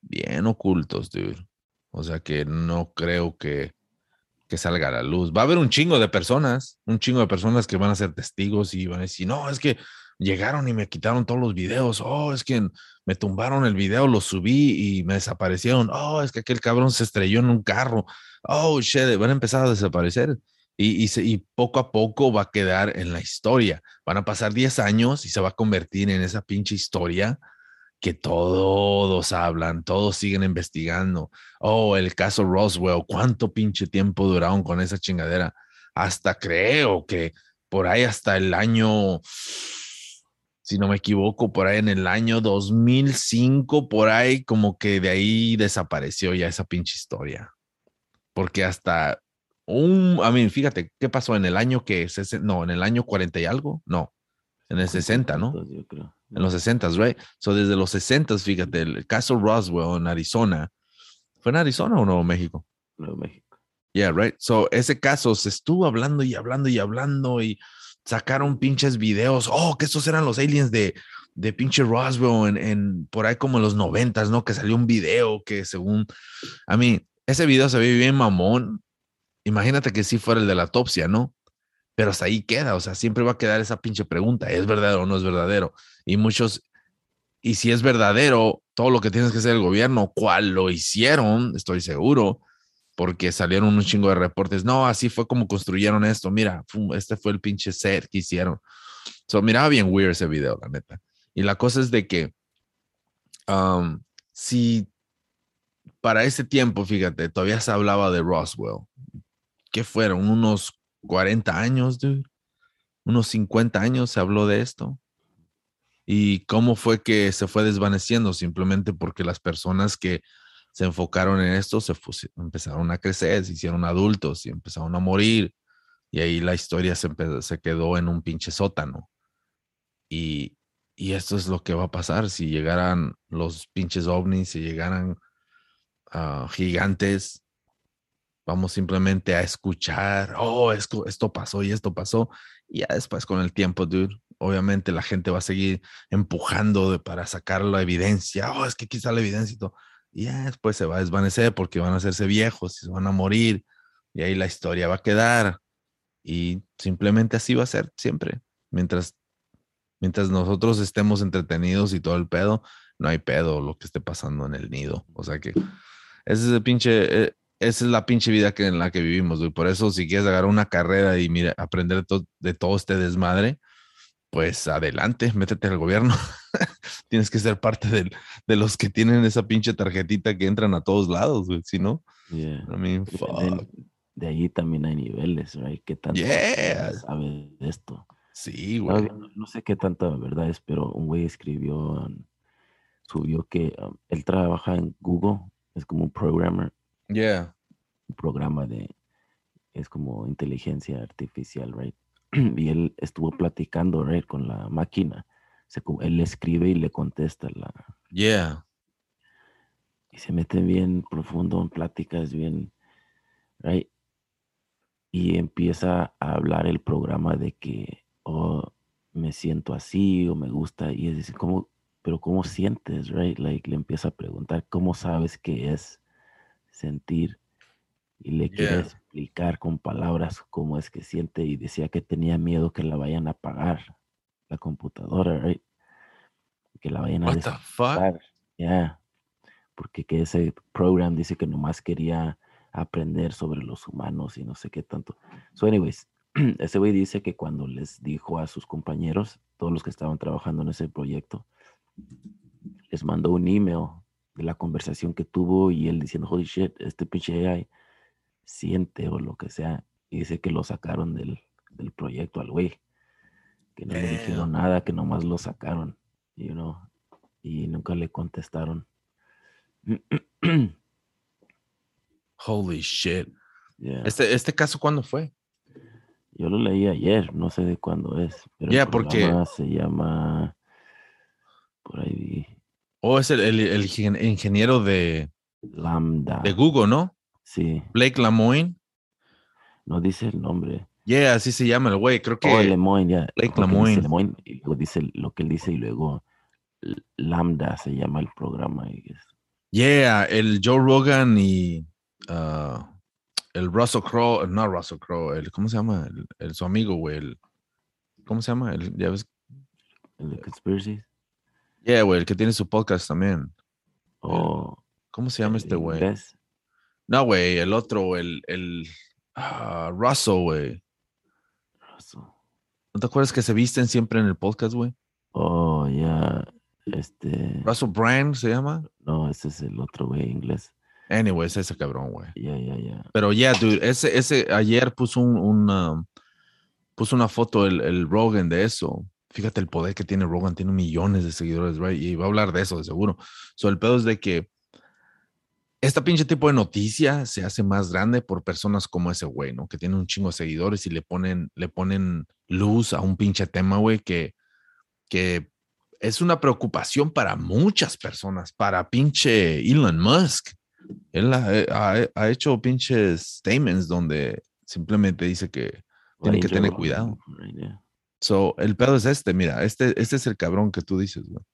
bien ocultos, dude. O sea que no creo que, que salga a la luz. Va a haber un chingo de personas, un chingo de personas que van a ser testigos y van a decir, no, es que llegaron y me quitaron todos los videos. Oh, es que me tumbaron el video, lo subí y me desaparecieron. Oh, es que aquel cabrón se estrelló en un carro. Oh, shit, van a empezar a desaparecer. Y, poco a poco va a quedar en la historia. Van a pasar 10 años y se va a convertir en esa pinche historia que todos hablan, todos siguen investigando. Oh, el caso Roswell, ¿cuánto pinche tiempo duraron con esa chingadera? Hasta creo que por ahí hasta el año, si no me equivoco, por ahí en el año 2005, por ahí como que de ahí desapareció ya esa pinche historia. Porque hasta un, a mí, fíjate, ¿qué pasó en el año que, no, en el año 40 y algo? No, en el 60, ¿no? Yo creo. En los 60, right? So desde los 60, fíjate, el caso Roswell en Arizona. ¿Fue en Arizona o Nuevo México? Nuevo México. Yeah, right. So ese caso se estuvo hablando y hablando y hablando y sacaron pinches videos. Oh, que estos eran los aliens de, de pinche Roswell en, en por ahí como en los noventas, ¿no? Que salió un video que según, a mí, ese video se ve bien mamón. Imagínate que sí fuera el de la autopsia, ¿no? Pero hasta ahí queda, o sea, siempre va a quedar esa pinche pregunta, ¿es verdadero o no es verdadero? Y muchos, y si es verdadero, todo lo que tienes que hacer el gobierno, ¿cuál lo hicieron? Estoy seguro porque salieron un chingo de reportes. No, así fue como construyeron esto. Mira, este fue el pinche set que hicieron. So, miraba bien weird ese video, la neta. Y la cosa es de que um, si para ese tiempo, fíjate, todavía se hablaba de Roswell. ¿Qué fueron? ¿Unos 40 años, dude? ¿Unos 50 años se habló de esto? ¿Y cómo fue que se fue desvaneciendo? Simplemente porque las personas que se enfocaron en esto, se empezaron a crecer, se hicieron adultos y empezaron a morir. Y ahí la historia se quedó en un pinche sótano. Y, y esto es lo que va a pasar si llegaran los pinches ovnis, si llegaran ah, gigantes. Vamos simplemente a escuchar, oh, esto, esto pasó y esto pasó. Y ya después con el tiempo, dude, obviamente la gente va a seguir empujando de- para sacar la evidencia. Oh, es que aquí está la evidencia y todo. Y ya después se va a desvanecer porque van a hacerse viejos y se van a morir. Y ahí la historia va a quedar. Y simplemente así va a ser siempre. Mientras, mientras nosotros estemos entretenidos y todo el pedo, no hay pedo lo que esté pasando en el nido. O sea que ese es el pinche, eh, esa es la pinche vida que, en la que vivimos. güey. Por eso, si quieres agarrar una carrera y mira, aprender to- de todo este desmadre, pues adelante, métete al gobierno. Tienes que ser parte del- de los que tienen esa pinche tarjetita que entran a todos lados, güey. Si no, Yeah. I mean, fuck. de ahí también hay niveles, right? ¿Qué tanto Yeah. sabe de esto? Sí, güey. viendo, no sé qué tanta verdad es, pero un güey escribió, um, subió que um, él trabaja en Google, es como un programmer, Yeah. un programa de, es como inteligencia artificial, right? Y él estuvo platicando, right, con la máquina. Se él le escribe y le contesta la, Yeah. y se mete bien profundo en pláticas, bien, right? Y empieza a hablar el programa de que, oh, me siento así o me gusta, y es decir, ¿cómo, pero cómo sientes, right? Like, le empieza a preguntar, ¿cómo sabes qué es sentir? Y le quiere explicar con palabras cómo es que siente, y decía que tenía miedo que la vayan a apagar, la computadora, right? Que la vayan a desconectar. Yeah. Porque que ese program dice que nomás quería aprender sobre los humanos y no sé qué tanto. So, anyways, ese güey dice que cuando les dijo a sus compañeros, todos los que estaban trabajando en ese proyecto, les mandó un email de la conversación que tuvo y él diciendo, holy shit, este pinche AI siente o lo que sea. Y dice que lo sacaron del, del proyecto al güey. Que no le dijeron nada, que nomás lo sacaron, you know, y nunca le contestaron. Holy shit. Yeah. Este, este caso, ¿cuándo fue? Yo lo leí ayer, no sé de cuándo es. Pero Ya, el porque- se llama. Por ahí vi. Oh, es el, el- el ingen- ingeniero de, Lambda. de Google, ¿no? Sí, Blake Lamoine. no dice el nombre. Yeah, así se llama el güey. Creo que. Oh, Lemoyne, ya. Blake Lemoine. Lemoyne, y luego dice lo que él dice y luego Lambda se llama el programa. Yeah, el Joe Rogan y ah, el Russell Crowe, no Russell Crowe, el, ¿cómo se llama? El, el- su amigo, güey. el- ¿Cómo se llama? El, ya ves, El de Conspiracy. Yeah, güey, el que tiene su podcast también. O. ¿Cómo se llama este güey? No, güey, el otro, el, el ah, Russell, güey. Russell. ¿No te acuerdas que se visten siempre en el podcast, güey? Oh, ya. Este. Russell Brand se llama. No, ese es el otro güey inglés. Anyways, ese cabrón, güey. Ya, ya, ya. Pero ya, dude, ese, ese ayer puso un, una, puso una foto el, el Rogan de eso. Fíjate el poder que tiene Rogan, tiene millones de seguidores, right? Y va a hablar de eso, de seguro. So, el pedo es de que esta pinche tipo de noticia se hace más grande por personas como ese güey, ¿no? Que tiene un chingo de seguidores y le ponen, le ponen luz a un pinche tema, güey, que, que es una preocupación para muchas personas, para pinche Elon Musk. Él ha, eh, ha- ha hecho pinches statements donde simplemente dice que Tienen que tener cuidado. right, yeah. So, el pedo es este, mira, este, este es el cabrón que tú dices, güey.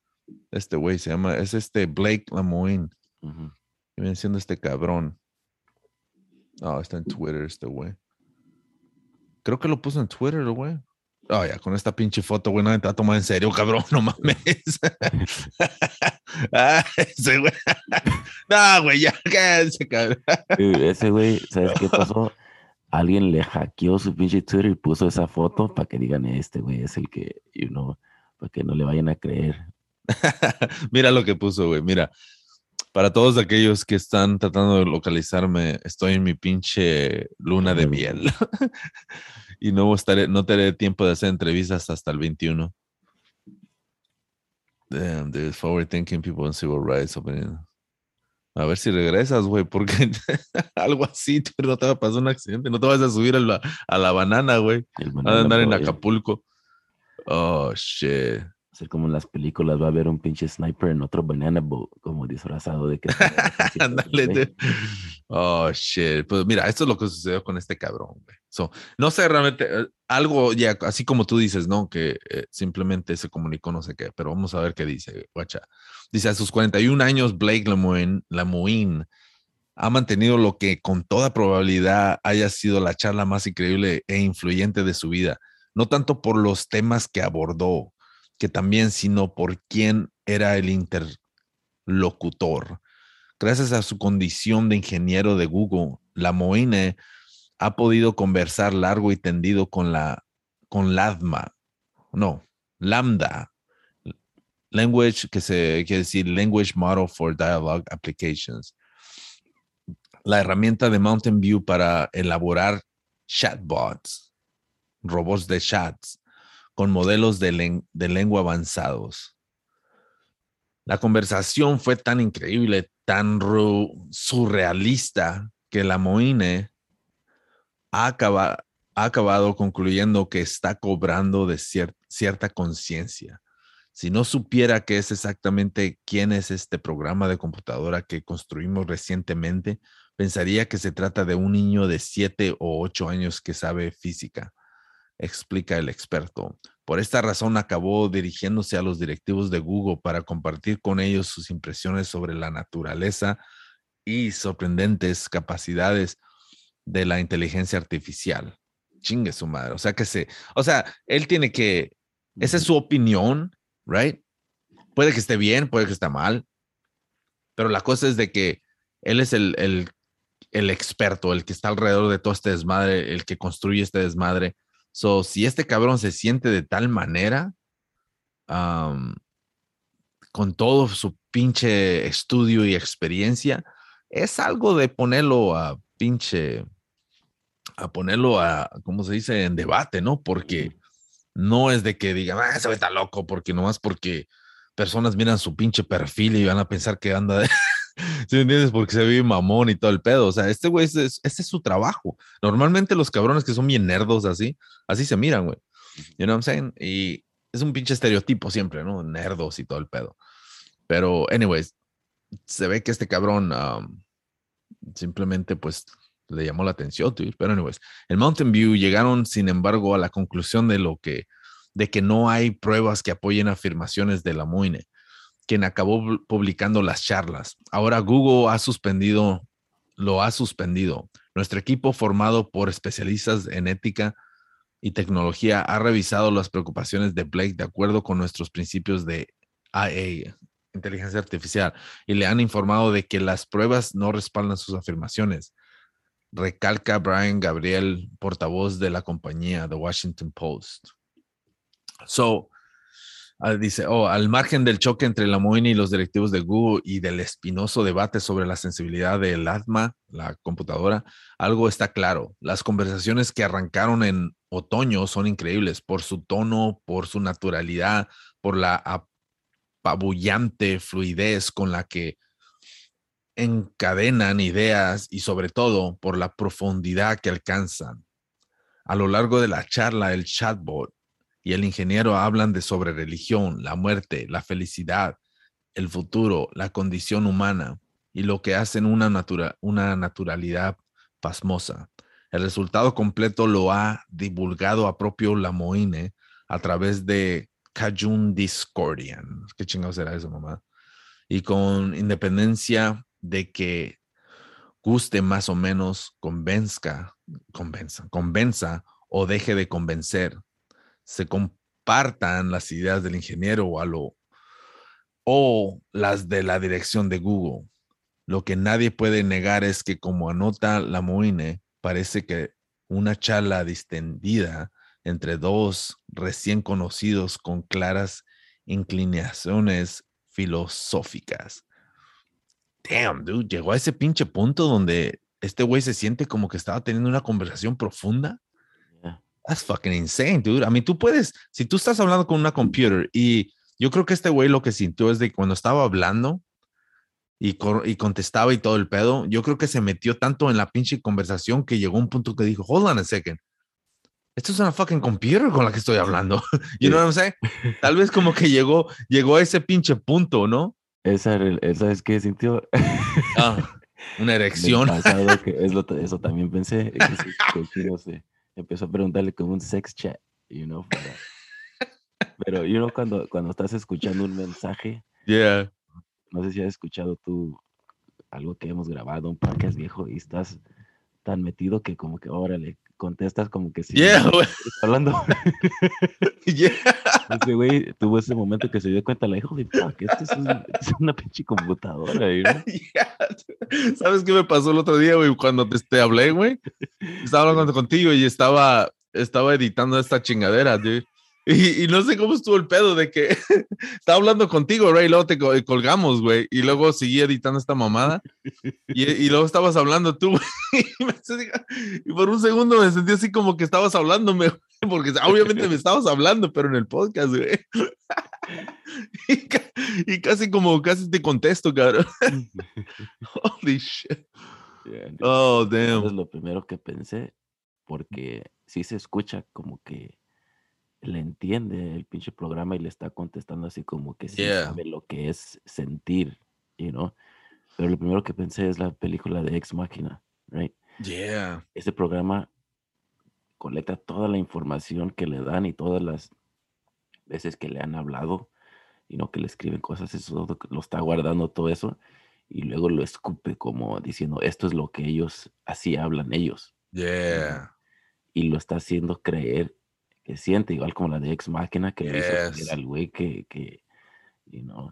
Este güey se llama, es este Blake Lamoine. Ujú. Y viene siendo este cabrón. Oh, está en Twitter este güey. Creo que lo puso en Twitter, güey. Oh, ya, con esta pinche foto, güey, no te va a tomar en serio, cabrón, no mames. ah, ese güey. no, güey, ya, cállate, cabrón. Dude, ese güey, ¿sabes qué pasó? Alguien le hackeó su pinche Twitter y puso esa foto para que digan, este güey es el que, you know, para que no le vayan a creer. Mira lo que puso, güey. Mira, para todos aquellos que están tratando de localizarme, estoy en mi pinche luna de miel. y no estaré, no tendré tiempo de hacer entrevistas hasta el 21. Damn, dude, forward thinking people in civil rights. opening- A ver si regresas, güey, porque algo así, tú no te va a pasar un accidente, no te vas a subir a la, a la banana, güey. Vas a andar en. Acapulco. Oh, shit. Ser como en las películas, va a haber un pinche sniper en otro banana boat, como disfrazado de que. Ándale, dude. Oh, shit. Pues mira, esto es lo que sucedió con este cabrón, güey. So, no sé realmente, eh, algo ya, así como tú dices, ¿no? Que eh, simplemente se comunicó, no sé qué, pero vamos a ver qué dice, guacha. Dice, a sus 41 años, Blake Lemoine, Lemoine ha mantenido lo que con toda probabilidad haya sido la charla más increíble e influyente de su vida. No tanto por los temas que abordó, que también, sino por quién era el interlocutor. Gracias a su condición de ingeniero de Google, la Moine ha podido conversar largo y tendido con la con LADMA, no, Lambda, language que se quiere decir Language Model for Dialogue Applications. la herramienta de Mountain View para elaborar chatbots, robots de chats, con modelos de, len- de lengua avanzados. La conversación fue tan increíble, tan surrealista, que la Moine ha, acaba- ha acabado concluyendo que está cobrando de cier- cierta conciencia. Si no supiera qué es exactamente quién es este programa de computadora que construimos recientemente, pensaría que se trata de un niño de 7 o 8 años que sabe física, explica el experto. Por esta razón acabó dirigiéndose a los directivos de Google para compartir con ellos sus impresiones sobre la naturaleza y sorprendentes capacidades de la inteligencia artificial. Chingue su madre. O sea que se, o sea, él tiene que, esa es su opinión, right? Puede que esté bien, puede que esté mal, pero la cosa es de que él es el, el, el experto, el que está alrededor de todo este desmadre, el que construye este desmadre. So, si este cabrón se siente de tal manera, um, con todo su pinche estudio y experiencia, es algo de ponerlo a pinche, a ponerlo a, ¿cómo se dice?, en debate, ¿no? Porque no es de que digan, ah, ese está loco, porque nomás porque personas miran su pinche perfil y van a pensar que anda de... ¿Sí me entiendes? Porque se ve mamón y todo el pedo. O sea, este güey, ese es, ese es su trabajo. Normalmente los cabrones que son bien nerdos así, así se miran, güey. You know what I'm saying? Y es un pinche estereotipo siempre, ¿no? Nerdos y todo el pedo. Pero, anyways, se ve que este cabrón um, simplemente, pues, le llamó la atención, dude. Pero, anyways, el Mountain View llegaron, sin embargo, a la conclusión de lo que, de que no hay pruebas que apoyen afirmaciones de la Moine quien acabó pu- publicando las charlas. Ahora Google ha suspendido, lo ha suspendido. Nuestro equipo formado por especialistas en ética y tecnología ha revisado las preocupaciones de Blake de acuerdo con nuestros principios de IA, inteligencia artificial, y le han informado de que las pruebas no respaldan sus afirmaciones. Recalca Brian Gabriel, portavoz de la compañía The Washington Post. So, dice, oh, al margen del choque entre la Moine y los directivos de Google y del espinoso debate sobre la sensibilidad del ATMA, la computadora, algo está claro. Las conversaciones que arrancaron en otoño son increíbles por su tono, por su naturalidad, por la apabullante fluidez con la que encadenan ideas y sobre todo por la profundidad que alcanzan. A lo largo de la charla, el chatbot y el ingeniero hablan de sobre religión, la muerte, la felicidad, el futuro, la condición humana y lo que hacen una, natura, una naturalidad pasmosa. El resultado completo lo ha divulgado a propio Lamoine a través de Cajun Discordian. ¿Qué chingados será eso, mamá? Y con independencia de que guste más o menos, convenzca, convenza, convenza o deje de convencer se compartan las ideas del ingeniero o, a lo, o las de la dirección de Google. Lo que nadie puede negar es que, como anota la Moine, parece que una charla distendida entre dos recién conocidos con claras inclinaciones filosóficas. Damn, dude, llegó a ese pinche punto donde este güey se siente como que estaba teniendo una conversación profunda. That's fucking insane, dude. I mean, tú puedes, si tú estás hablando con una computer y yo creo que este güey lo que sintió es de cuando estaba hablando y, y contestaba y todo el pedo, yo creo que se metió tanto en la pinche conversación que llegó un punto que dijo, hold on a second. Esto es una fucking computer con la que estoy hablando. you know what I'm saying? Tal vez como que llegó, llegó a ese pinche punto, ¿no? Esa, es que sintió Ah, una erección. pasado, que es lo, eso también pensé. que se empezó a preguntarle como un sex chat, you know. Pero, pero you know, cuando, cuando estás escuchando un mensaje, Yeah. no sé si has escuchado tú algo que hemos grabado, un podcast viejo, y estás tan metido que como que, órale, contestas como que sí. Yeah, güey. hablando. Yeah. Ese güey tuvo ese momento que se dio cuenta, la hijo de fuck, esto es, un- es una pinche computadora? Yeah. ¿Sabes qué me pasó el otro día, güey? Cuando te, te hablé, güey. Estaba hablando contigo y estaba, estaba editando esta chingadera, dude. Y, y no sé cómo estuvo el pedo de que estaba hablando contigo, Ray, y luego te co- colgamos, güey. Y luego seguí editando esta mamada. Y, y luego estabas hablando tú, güey. Y, por un segundo me sentí así como que estabas hablándome, güey, porque obviamente me estabas hablando, pero en el podcast, güey. Y, ca- y casi como, casi te contesto, cabrón. Holy shit. Yeah. Oh, Eso damn. es lo primero que pensé, porque sí se escucha como que le entiende el pinche programa y le está contestando así como que sí Yeah. sabe lo que es sentir, you know. Pero lo primero que pensé es la película de Ex Máquina, right? Yeah. Ese programa colecta toda la información que le dan y todas las veces que le han hablado, y no que le escriben cosas, eso lo está guardando todo eso y luego lo escupe como diciendo esto es lo que ellos así hablan ellos Yeah. y lo está haciendo creer que siente igual como la de ex máquina que le hizo Yes. al güey que que you know,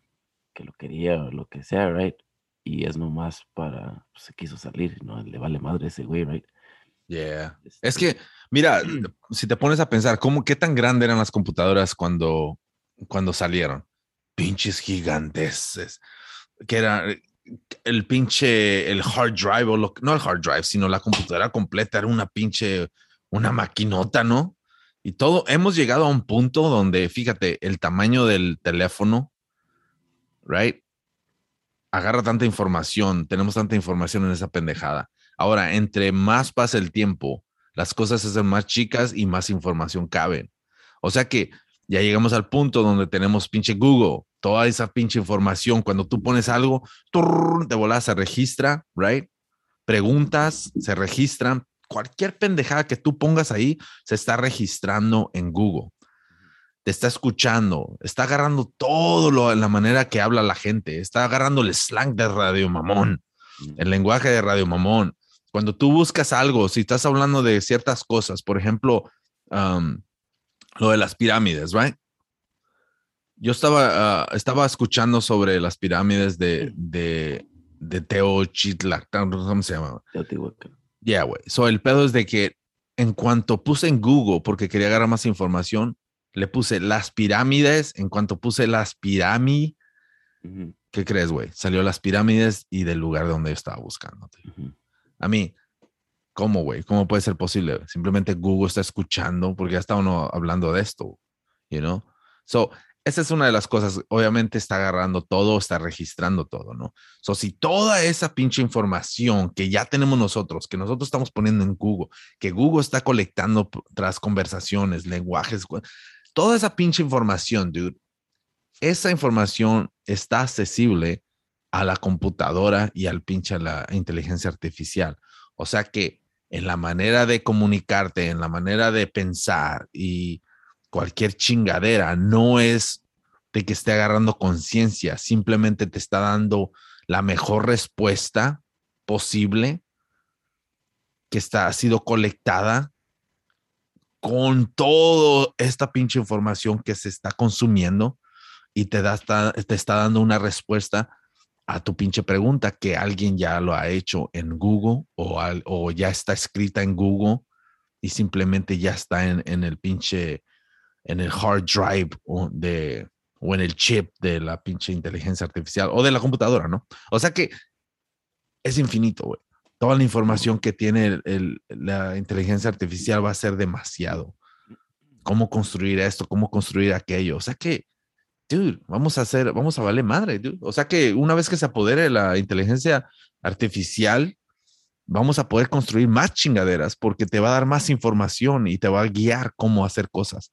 que lo quería o lo que sea right y es nomás para pues, se quiso salir no le vale madre ese güey right Yeah. Es Este, que, mira, si te pones a pensar, ¿cómo, qué tan grande eran las computadoras cuando, cuando salieron? Pinches gigantes. Que era eh, el pinche, el hard drive, o lo, no el hard drive, sino la computadora completa, era una pinche, una maquinota, ¿no? Y todo, hemos llegado a un punto donde, fíjate, el tamaño del teléfono, right? Agarra tanta información, tenemos tanta información en esa pendejada. Ahora, entre más pasa el tiempo, las cosas se hacen más chicas y más información caben. O sea que ya llegamos al punto donde tenemos pinche Google, toda esa pinche información. Cuando tú pones algo, turr, de volada se registra, right? Preguntas, se registran. Cualquier pendejada que tú pongas ahí se está registrando en Google. Te está escuchando, está agarrando todo lo, la manera que habla la gente, está agarrando el slang de Radio Mamón mm, el lenguaje de Radio Mamón. Cuando tú buscas algo, si estás hablando de ciertas cosas, por ejemplo, um, lo de las pirámides, right? Yo estaba, ah, estaba escuchando sobre las pirámides de, de, de ¿cómo se llama? Teotihuacán. Yeah, güey. So el pedo es de que en cuanto puse en Google, porque quería agarrar más información, le puse las pirámides. En cuanto puse las pirámides, ¿qué crees, güey? Salió las pirámides y del lugar donde yo estaba buscando. tío. ujú. A mí, ¿cómo, güey? ¿Cómo puede ser posible? Simplemente Google está escuchando porque ya está uno hablando de esto, you know? So, esa es una de las cosas. Obviamente está agarrando todo, está registrando todo, ¿no? So, si toda esa pinche información que ya tenemos nosotros, que nosotros estamos poniendo en Google, que Google está colectando tras conversaciones, lenguajes, toda esa pinche información, dude, esa información está accesible a la computadora y al pinche a la inteligencia artificial. O sea que en la manera de comunicarte, en la manera de pensar y cualquier chingadera, no es de que esté agarrando conciencia, simplemente te está dando la mejor respuesta posible que está, ha sido colectada con toda esta pinche información que se está consumiendo y te, da, está- te está dando una respuesta a tu pinche pregunta que alguien ya lo ha hecho en Google o, al- o ya está escrita en Google y simplemente ya está en, en el pinche, en el hard drive o, de, o en el chip de la pinche inteligencia artificial o de la computadora, ¿no? O sea que es infinito, güey. Toda la información que tiene la inteligencia artificial va a ser demasiado. Cómo construir esto, cómo construir aquello. O sea que, dude, vamos a hacer, vamos a valer madre, dude. O sea que una vez que se apodere la inteligencia artificial, vamos a poder construir más chingaderas porque te va a dar más información y te va a guiar cómo hacer cosas.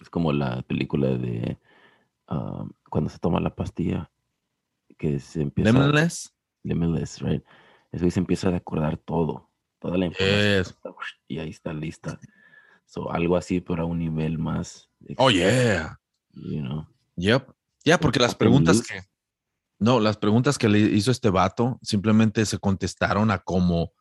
Es como la película de ah, cuando se toma la pastilla que se empieza Limitless. Limitless, right? Eso se empieza a acordar todo, toda la información Yes. y ahí está lista. So, algo así, pero a un nivel más. Oh, yeah. You know? Yep. Ya, porque las preguntas que. No, las preguntas que le hizo este vato simplemente se contestaron a como.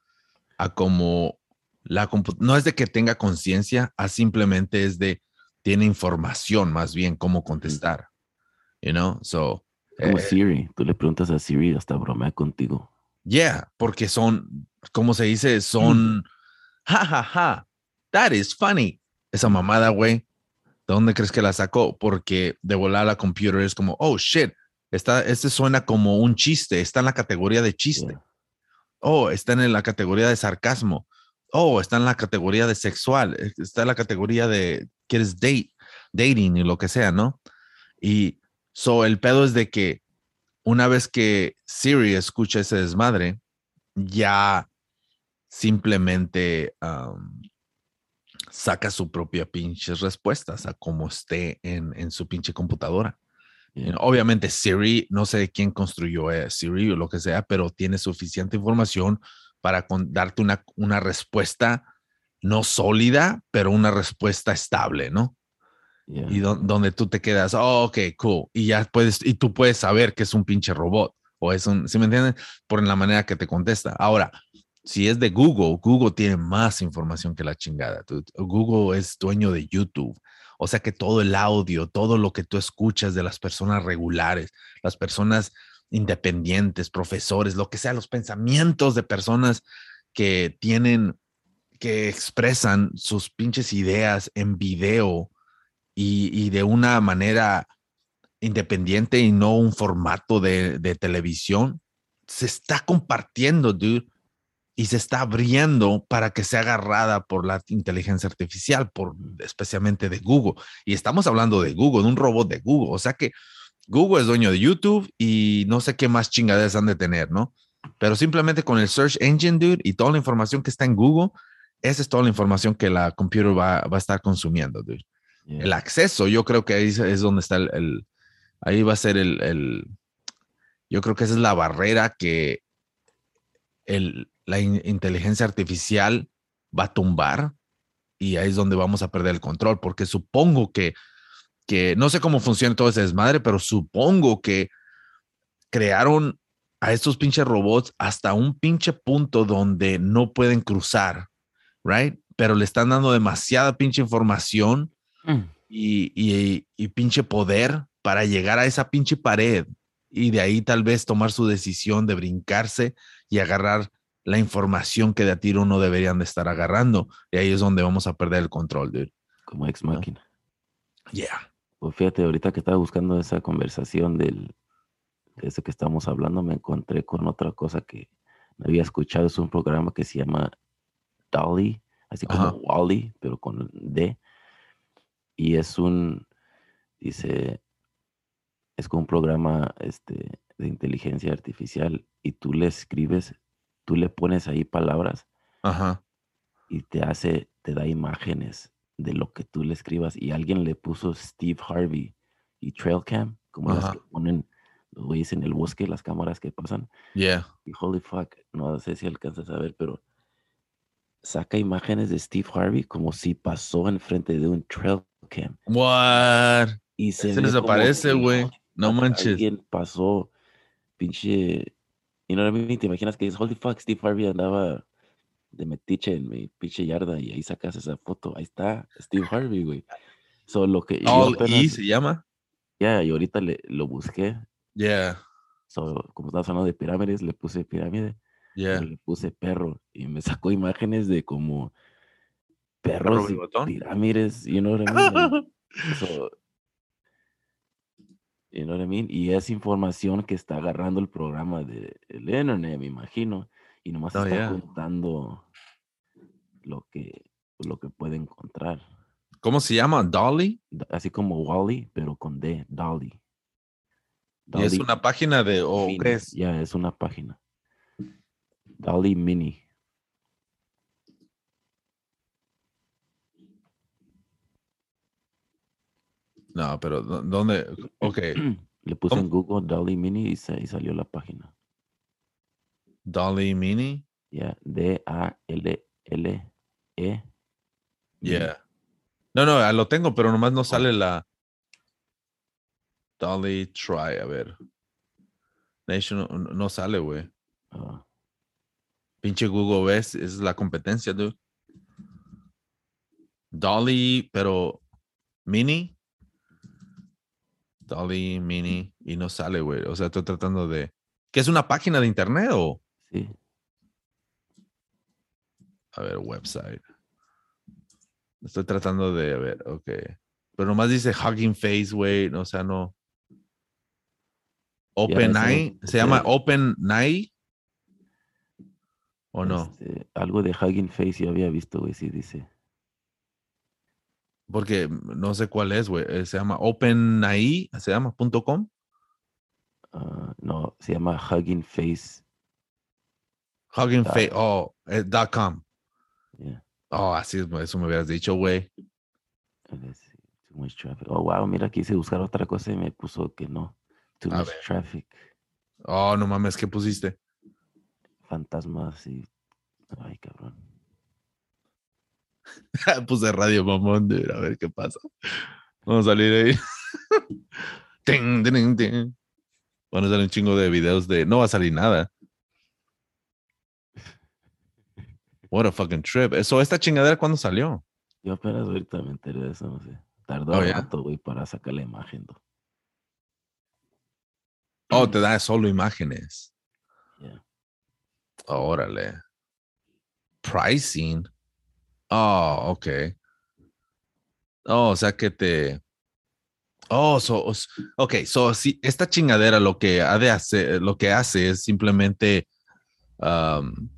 A como. La no es de que tenga conciencia, a simplemente es de. Tiene información más bien cómo contestar. You know? So. Como eh, Siri, tú le preguntas a Siri hasta bromea contigo. Yeah, porque son, como se dice, son, ja, ja, ja, that is funny. Esa mamada, güey. ¿De dónde crees que la sacó? Porque de volar la computer es como, oh shit, está, este suena como un chiste, está en la categoría de chiste. Yeah. Oh, está en la categoría de sarcasmo. Oh, está en la categoría de sexual. eh, Está en la categoría de quieres date, dating y lo que sea, ¿no? Y so el pedo es de que una vez que Siri escucha ese desmadre, ya simplemente um, saca su propia pinches respuestas a como esté en, en su pinche computadora. Yeah. Know, Obviamente Siri, no sé quién construyó eh, Siri o lo que sea, pero tiene suficiente información para con- darte una, una respuesta no sólida, pero una respuesta estable, ¿no? Yeah. Y don- donde tú te quedas, oh, ok, cool. Y ya puedes, y tú puedes saber que es un pinche robot o es un, ¿sí me entiendes? Por la manera que te contesta. Ahora, si es de Google, Google tiene más información que la chingada. Google es dueño de YouTube. O sea que todo el audio, todo lo que tú escuchas de las personas regulares, las personas independientes, profesores, lo que sea, los pensamientos de personas que tienen, que expresan sus pinches ideas en video y, y de una manera independiente y no un formato de, de televisión, se está compartiendo, dude, y se está abriendo para que sea agarrada por la inteligencia artificial, por especialmente de Google. Y estamos hablando de Google, de un robot de Google. O sea que Google es dueño de YouTube y no sé qué más chingaderas han de tener, ¿no? Pero simplemente con el search engine, dude, y toda la información que está en Google, esa es toda la información que la computer va, va a estar consumiendo, dude Yeah. el acceso, yo creo que ahí es- donde está el, el- ahí va a ser el, el- yo creo que esa es la barrera que el, la in- inteligencia artificial va a tumbar y ahí es donde vamos a perder el control, porque supongo que, que no sé cómo funciona todo ese desmadre, pero supongo que crearon a estos pinches robots hasta un pinche punto donde no pueden cruzar, right? Pero le están dando demasiada pinche información Mm. y, y- y pinche poder para llegar a esa pinche pared y de ahí tal vez tomar su decisión de brincarse y agarrar la información que de a tiro no deberían de estar agarrando. Y ahí es donde vamos a perder el control, dude. Como ex máquina. Yeah. Pues fíjate, ahorita que estaba buscando esa conversación del, de eso que estamos hablando, me encontré con otra cosa que no había escuchado. Es un programa que se llama Dolly, así como Ajá. Wally, pero con D. Y es un, dice, es como un programa este, de inteligencia artificial y tú le escribes, tú le pones ahí palabras Ajá. y te hace, te da imágenes de lo que tú le escribas. Y alguien le puso Steve Harvey y Trailcam, como las Ajá. que ponen los güeyes en el bosque, las cámaras que pasan. Yeah. Y holy fuck, no sé si alcanzas a ver, pero saca imágenes de Steve Harvey como si pasó enfrente de un Trailcam. What? Y se Se ve les como aparece, que, güey. No manches. Alguien pasó, pinche. I mean? ¿Te imaginas que es holy fuck? Steve Harvey andaba de metiche en mi pinche yarda y ahí sacas esa foto. Ahí está Steve Harvey, güey. Solo que yo All E se llama. ya, y ahorita le, lo busqué. Yeah. So, como estaba hablando de pirámides, le puse pirámide, Yeah. y le puse perro y me sacó imágenes de como perros y pirámides, you know what I mean? So, you know what I mean? Y es información que está agarrando el programa del internet, me imagino, y nomás Oh, está yeah. contando lo que, lo que puede encontrar. ¿Cómo se llama? Dolly. Así como Wally, pero con D, Dolly. Y es una página de, o Mini, qué es? Ya, es una página. Dolly Mini. No, pero ¿dó- ¿dónde? Ok. Le puse ¿Cómo? en Google Dolly Mini y, sa- y salió la página. Dolly Mini. Ya, D-A-L-L-E. Yeah. No, no, ah, lo tengo, pero nomás no sale la Dolly Try. A ver. Nation no, no sale, güey. Ah, Pinche Google ves, es la competencia, dude. Dolly, pero Mini. Dolly Mini y no sale, güey. O sea, estoy tratando de. ¿Qué es una página de internet o? sí. A ver, website. Estoy tratando de, a ver, ok. Pero nomás dice Hugging Face, güey. O sea, no. Open o ¿Se llama sea- Open Eye? ¿O no? Este, algo de Hugging Face yo había visto, güey, sí dice. Porque no sé cuál es, güey. Eh, Se llama OpenAI, se llama punto .com. ah, no, se llama Hugging Face. Hugging. Face, oh, eh, dot com. Yeah. Oh, así es, eso me hubieras dicho, güey. Too much traffic. Oh, wow, mira, quise buscar otra cosa y me puso que no. Too A much ver. traffic. Oh, no mames, ¿qué pusiste? Fantasmas y. Ay, cabrón. Puse radio mamón, a ver qué pasa. Vamos a salir ahí. Ting, ting, ting. Van a salir un chingo de videos de. No va a salir nada. What a fucking trip. Eso, esta chingadera, ¿cuándo salió? Yo apenas ahorita me enteré de eso, no sé. Tardó Oh, un rato, güey, para sacar la imagen. ¿no? Oh, te da solo imágenes. Órale. Pricing. Oh, ok. Oh, o sea que te. Oh, so, ok, so si esta chingadera lo que ha de hacer, lo que hace es simplemente um,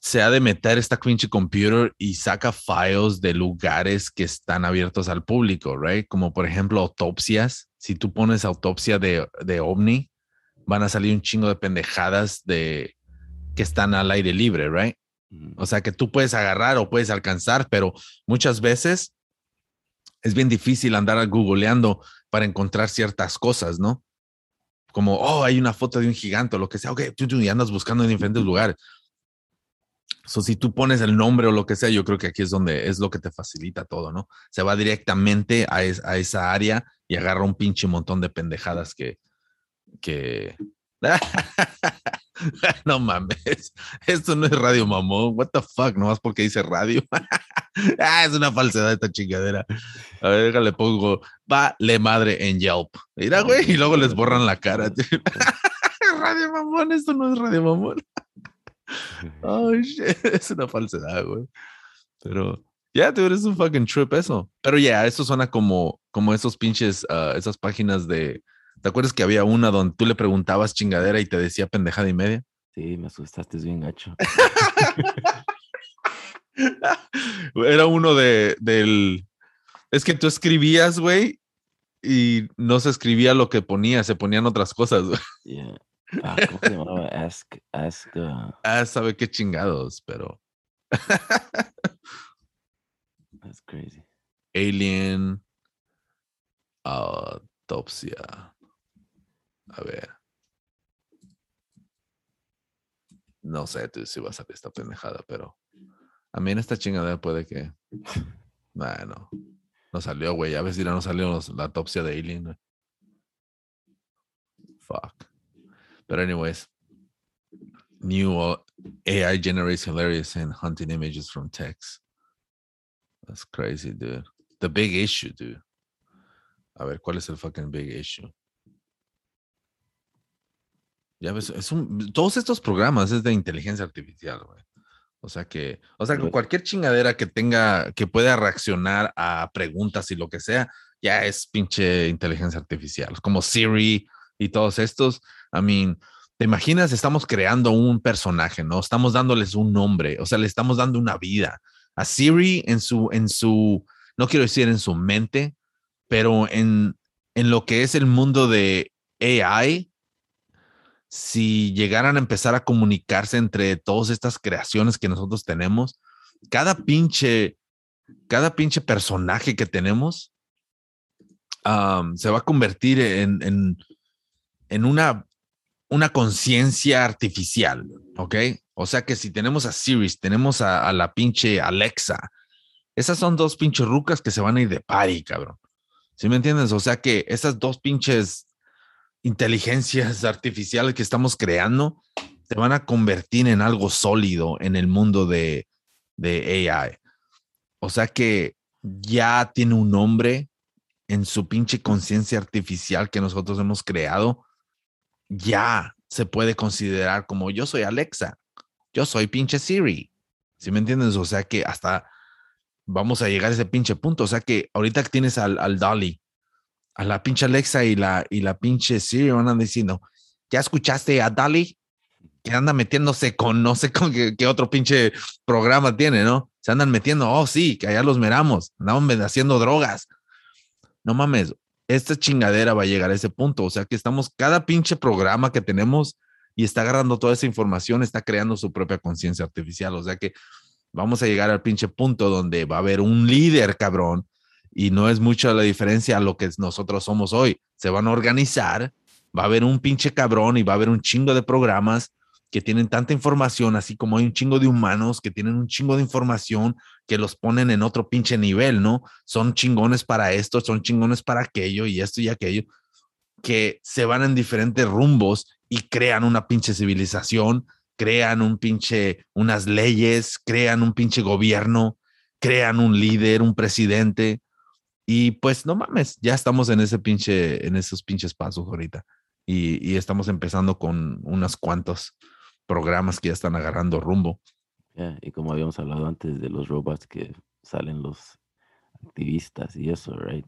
se ha de meter esta pinche computer y saca files de lugares que están abiertos al público, right? Como por ejemplo autopsias. Si tú pones autopsia de, de ovni, van a salir un chingo de pendejadas de que están al aire libre, right? Mm, O sea que tú puedes agarrar o puedes alcanzar, pero muchas veces es bien difícil andar googleando para encontrar ciertas cosas, ¿no? Como, oh, hay una foto de un gigante o lo que sea, ok, tú, tú, y andas buscando en diferentes lugares. So, si tú pones el nombre o lo que sea, yo creo que aquí es donde es lo que te facilita todo, ¿no? Se va directamente a, es- a esa área y agarra un pinche montón de pendejadas que, que... no mames, esto no es radio mamón, what the fuck, nomás porque dice radio. ah, es una falsedad esta chingadera. A ver, déjale pongo, vale madre en Yelp. Mira, güey, y luego les borran la cara. radio mamón, esto no es radio mamón. Oh, shit, es una falsedad, güey. Pero, ya, tú eres un fucking trip eso. Pero ya, eso suena como, como esos pinches, ah, esas páginas de. ¿Te acuerdas que había una donde tú le preguntabas chingadera y te decía pendejada y media? Sí, me asustaste bien gacho. Era uno de, del. Es que tú escribías, güey, y no se escribía lo que ponía, se ponían otras cosas. güey. Yeah. Ah, ¿Cómo se llamaba? Ask, ask, uh, Ah, sabe qué chingados, pero. that's crazy. Alien. Autopsia. A ver. No sé tú si va a salir esta pendejada, pero. A mí en esta chingadera puede que. Nah, no. No salió, güey. A ver si no salió la autopsia de Alien. Fuck. But anyways. New AI generates hilarious and hunting images from text. That's crazy, dude. The big issue, dude. A ver, ¿cuál es el fucking big issue? Ya ves, es un, todos estos programas es de inteligencia artificial, güey. O sea que, o sea, que cualquier chingadera que tenga, que pueda reaccionar a preguntas y lo que sea, ya es pinche inteligencia artificial. Como Siri y todos estos. I mean, ¿te imaginas? Estamos creando un personaje, ¿no? Estamos dándoles un nombre, o sea, le estamos dando una vida. A Siri en su, en su, no quiero decir en su mente, pero en, en lo que es el mundo de AI, si llegaran a empezar a comunicarse entre todas estas creaciones que nosotros tenemos, cada pinche, cada pinche personaje que tenemos se va a convertir en, en, una, una conciencia artificial, ¿ok? O sea que si tenemos a Siri, tenemos a, a la pinche Alexa, esas son dos pinches rucas que se van a ir de party, cabrón. ¿Sí me entiendes? O sea que esas dos pinches inteligencias artificiales que estamos creando se van a convertir en algo sólido en el mundo de, de AI. O sea que ya tiene un nombre en su pinche conciencia artificial que nosotros hemos creado. Ya se puede considerar como yo soy Alexa, yo soy pinche Siri. ¿Sí me entiendes? O sea que hasta vamos a llegar a ese pinche punto. O sea que ahorita tienes al, al Dolly, a la pinche Alexa y la, y la pinche Siri van diciendo, ¿ya escuchaste a Dolly? Que anda metiéndose con no sé con qué, qué otro pinche programa tiene, ¿no? Se andan metiendo, oh sí, que allá los miramos, andaban haciendo drogas. No mames, esta chingadera va a llegar a ese punto. O sea que estamos, cada pinche programa que tenemos y está agarrando toda esa información, está creando su propia conciencia artificial. O sea que vamos a llegar al pinche punto donde va a haber un líder, cabrón, y no es mucha la diferencia a lo que nosotros somos hoy. Se van a organizar, va a haber un pinche cabrón y va a haber un chingo de programas que tienen tanta información, así como hay un chingo de humanos que tienen un chingo de información que los ponen en otro pinche nivel, ¿no? Son chingones para esto, son chingones para aquello y esto y aquello, que se van en diferentes rumbos y crean una pinche civilización, crean un pinche, unas leyes, crean un pinche gobierno, crean un líder, un presidente. Y pues no mames, ya estamos en ese pinche, en esos pinches pasos ahorita. Y, y estamos empezando con unos cuantos programas que ya están agarrando rumbo. Yeah, y como habíamos hablado antes de los robots que salen los activistas y eso, right?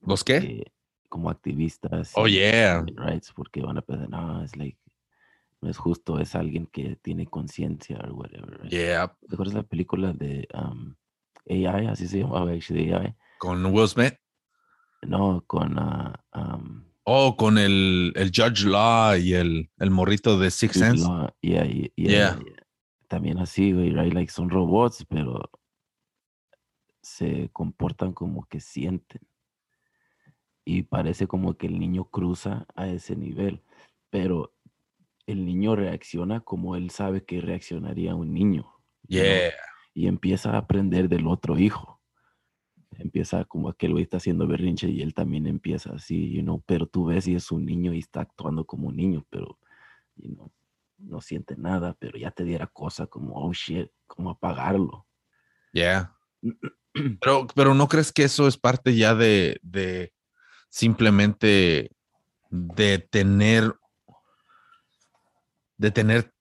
¿Los qué? Como activistas. Oh, yeah. rights, porque van a pensar, no, es like, no es justo, es alguien que tiene conciencia o whatever. right? Yeah, ¿Te acuerdas la película de um, AI? Así se llamaba, actually, AI. Con Will Smith. No, con ah, um, Oh, con el, el Judge Law y el, el morrito de Six Sense. Yeah, yeah, yeah. También así, güey, right? Like son robots, pero se comportan como que sienten. Y parece como que el niño cruza a ese nivel, pero el niño reacciona como él sabe que reaccionaría un niño. Yeah. Y empieza a aprender del otro hijo. Empieza como aquel güey está haciendo berrinche y él también empieza así, you know, pero tú ves y es un niño y está actuando como un niño, pero you know, no siente nada, pero ya te diera cosa como, oh shit, como apagarlo. Yeah. Pero, pero ¿no crees que eso es parte ya de, de simplemente de tener, de tener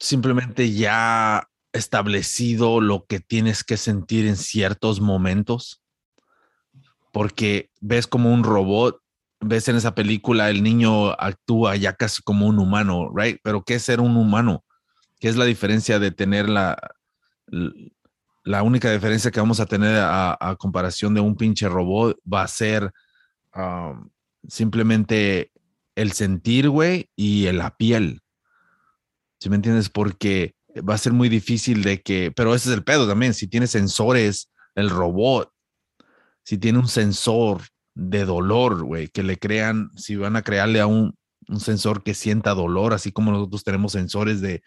simplemente ya establecido lo que tienes que sentir en ciertos momentos? Porque ves como un robot, ves en esa película el niño actúa ya casi como un humano, right? Pero ¿qué es ser un humano? ¿Qué es la diferencia de tener la, la única diferencia que vamos a tener a, comparación de un pinche robot va a ser um, simplemente el sentir, güey, y la piel. ¿Sí me entiendes? Porque va a ser muy difícil de que, pero ese es el pedo también, si tiene sensores, el robot, si tiene un sensor de dolor, güey, que le crean, si van a crearle a un, un sensor que sienta dolor, así como nosotros tenemos sensores de,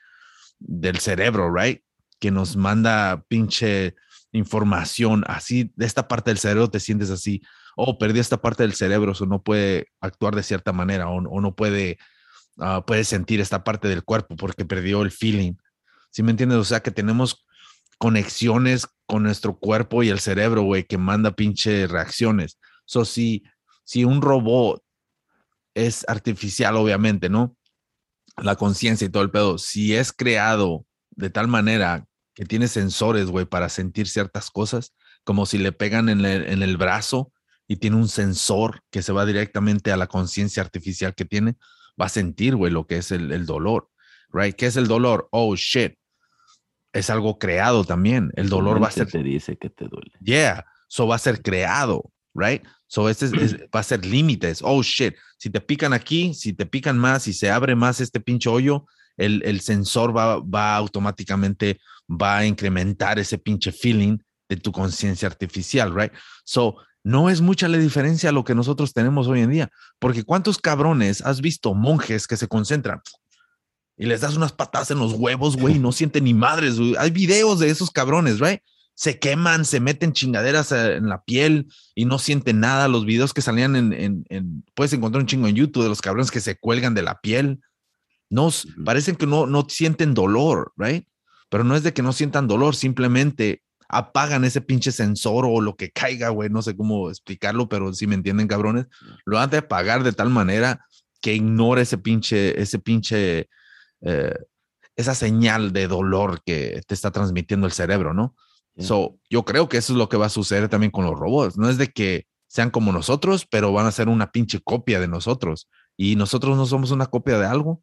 del cerebro, right? Que nos manda pinche información así, de esta parte del cerebro te sientes así, oh, perdí esta parte del cerebro, o no puede actuar de cierta manera, o, o no puede, ah, puede sentir esta parte del cuerpo porque perdió el feeling. ¿Sí me entiendes? O sea, que tenemos conexiones con nuestro cuerpo y el cerebro, güey, que manda pinche reacciones. So, si, si un robot es artificial, obviamente, ¿no? La conciencia y todo el pedo, si es creado de tal manera que tiene sensores, güey, para sentir ciertas cosas, como si le pegan en el, brazo y tiene un sensor que se va directamente a la conciencia artificial que tiene, va a sentir, güey, lo que es el dolor, right? ¿Qué es el dolor? Oh, shit. Es algo creado también. El dolor va a ser te dice que te duele. Yeah, so va a ser creado, right? So este es- es- va a ser límites. Oh shit, si te pican aquí, si te pican más, si se abre más este pinche hoyo, el, el sensor va, va automáticamente, va a incrementar ese pinche feeling de tu conciencia artificial, right? So no es mucha la diferencia a lo que nosotros tenemos hoy en día, porque cuántos cabrones has visto monjes que se concentran y les das unas patadas en los huevos, güey, y no sienten ni madres, güey. Hay videos de esos cabrones, right? se queman, se meten chingaderas eh, en la piel y no sienten nada. Los videos que salían en, en- en- puedes encontrar un chingo en YouTube de los cabrones que se cuelgan de la piel. No, parecen que no, no sienten dolor, right? Pero no es de que no sientan dolor, simplemente apagan ese pinche sensor o lo que caiga, güey, no sé cómo explicarlo, pero si me entienden, cabrones, lo han de apagar de tal manera que ignore ese pinche, ese pinche, eh, esa señal de dolor que te está transmitiendo el cerebro, ¿no? Yeah. So, yo creo que eso es lo que va a suceder también con los robots. No es de que sean como nosotros, pero van a ser una pinche copia de nosotros. Y nosotros no somos una copia de algo.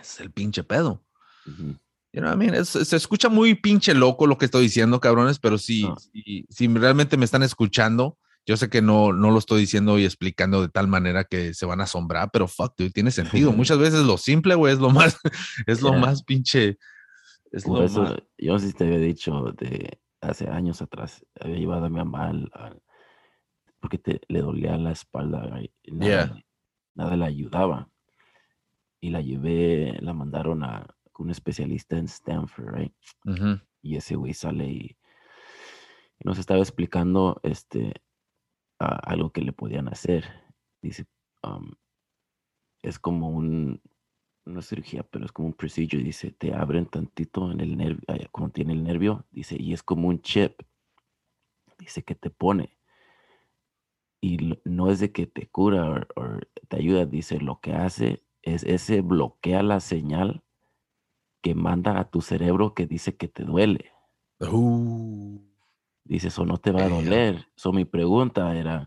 Es el pinche pedo. Ujú. You know what I mean? Es- se escucha muy pinche loco lo que estoy diciendo, cabrones, pero si, No. si, si realmente me están escuchando, yo sé que no, no lo estoy diciendo y explicando de tal manera que se van a asombrar, pero fuck, dude, tiene sentido. Muchas veces lo simple, güey, es lo más, es lo Yeah. más pinche. Es Por lo eso, más. yo si te había dicho de hace años atrás, había llevado a mi mamá al, al- porque te, le dolía la espalda y nada, Yeah. nada le ayudaba. Y la llevé, la mandaron a un especialista en Stanford, right? Y ese güey sale y, y nos estaba explicando este algo que le podían hacer. Dice, um, es como un, una cirugía, pero es como un procedure. Dice, te abren tantito en el nervio, como tiene el nervio, dice, y es como un chip. Dice que te pone. Y no es de que te cura o te ayuda, dice, lo que hace es ese bloquea la señal que manda a tu cerebro que dice que te duele. Uh, Dice, eso no te va a doler. So, mi pregunta era,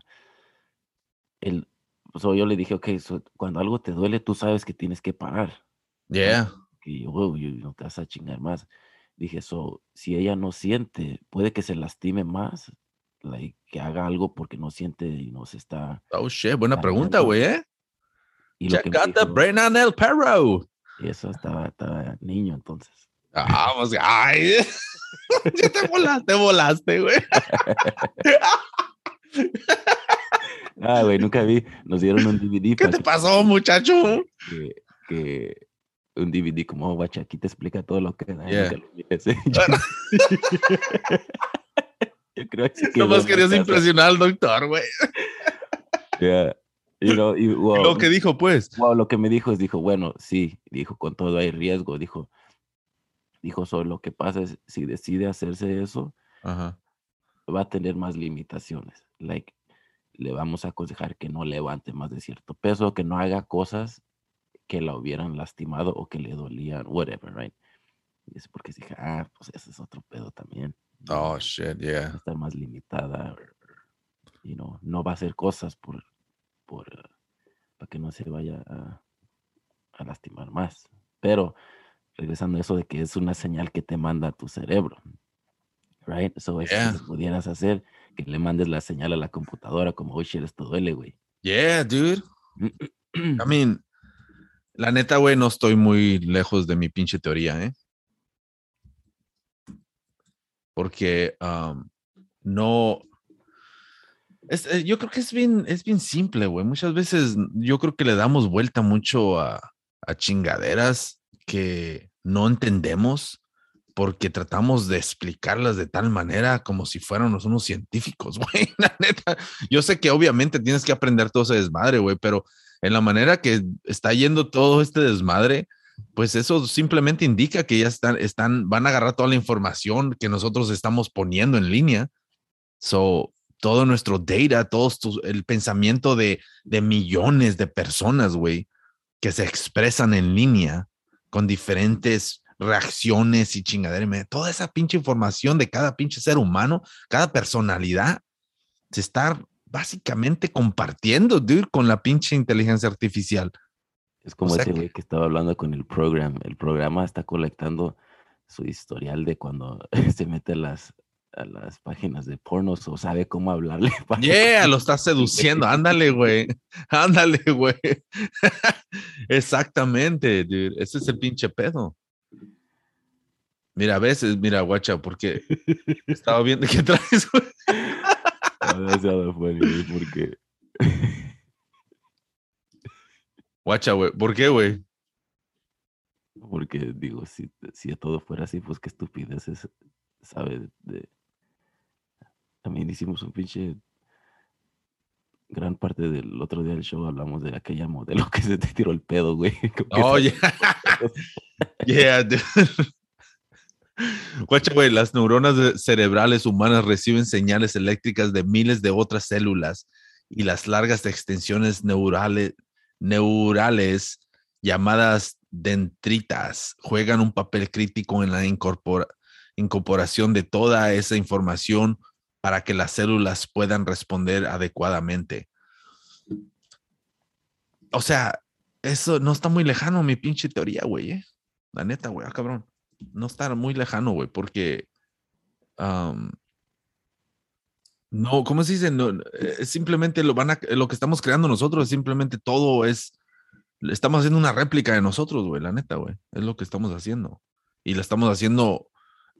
el, so, yo le dije, ok, so, cuando algo te duele, tú sabes que tienes que parar. yeah. Que yo, "Wow, yo- no te vas a chingar más. Dije, so, si ella no siente, puede que se lastime más, like, que haga algo porque no siente y no se está. Oh shit, buena pregunta, güey, ¿eh? Y lo que Check me out the brain on el perro. y eso estaba, estaba niño entonces. Ah, Vamos, ay. Ya te volaste, volaste, güey. Ah, güey, nunca vi. Nos dieron un DVD. ¿Qué te que- pasó, muchacho? que, que un DVD como, oh, guacha, aquí te explica todo lo que da. Yeah. Yo creo que Nomás querías impresionar al doctor, güey. Yeah. You know, y, wow, Lo que dijo, pues. wow, lo que me dijo es, dijo, bueno, sí, dijo, con todo hay riesgo, dijo, dijo, solo lo que pasa es, si decide hacerse eso, Ajá. va a tener más limitaciones. Like, le vamos a aconsejar que no levante más de cierto peso, que no haga cosas que la hubieran lastimado o que le dolían, whatever, right? Y es porque dije, ah, pues ese es otro pedo también. Oh, shit, yeah. estar más limitada, or- or, you know, no va a hacer cosas por, por, eh, para que no se vaya a, a lastimar más. Pero, regresando a eso de que es una señal que te manda a tu cerebro, right? So, es Yeah. que pudieras hacer que le mandes la señal a la computadora como, oye, shit, esto duele, güey. Yeah, dude. I mean, la neta, güey, no estoy muy lejos de mi pinche teoría, ¿eh? Porque um, no. es- eh, yo creo que es bien, es bien simple, güey. Muchas veces yo creo que le damos vuelta mucho a, a chingaderas que no entendemos porque tratamos de explicarlas de tal manera como si fuéramos unos científicos, güey. La neta, yo sé que obviamente tienes que aprender todo ese desmadre, güey, pero en la manera que está yendo todo este desmadre, pues eso simplemente indica que ya están, están, van a agarrar toda la información que nosotros estamos poniendo en línea. So, todo nuestro data, todo el pensamiento de, de millones de personas, güey, que se expresan en línea con diferentes reacciones y chingadera, toda esa pinche información de cada pinche ser humano, cada personalidad, se está básicamente compartiendo, dude, con la pinche inteligencia artificial. Es como sea ese que- güey que estaba hablando con el programa. El programa está colectando su historial de cuando se mete las, a las páginas de pornos o sabe cómo hablarle. para Yeah, que- lo está seduciendo. Ándale, güey. Ándale, güey. Exactamente, dude. Ese es el pinche pedo. Mira, a veces, mira, guacha, porque estaba viendo qué traes, güey. Demasiado funny, güey, porque Guacha, güey. ¿Por qué, güey? Porque digo, si, si todo fuera así, pues qué estupideces, ¿sabe? De... También hicimos un pinche... Gran parte del otro día del show hablamos de aquella modelo que se te tiró el pedo, güey. Oh, yeah. Yeah, dude. Guacha, güey, las neuronas cerebrales humanas reciben señales eléctricas de miles de otras células y las largas extensiones neurales, neurales llamadas dendritas juegan un papel crítico en la incorpora- incorporación de toda esa información para que las células puedan responder adecuadamente. O sea, eso no está muy lejano, mi pinche teoría, güey. ¿eh? La neta, güey, ah, cabrón. No está muy lejano, güey, porque. no, ¿cómo se dice? No, simplemente lo van a, lo que estamos creando nosotros, simplemente todo es. Estamos haciendo una réplica de nosotros, güey, la neta, güey. Es lo que estamos haciendo. Y lo estamos haciendo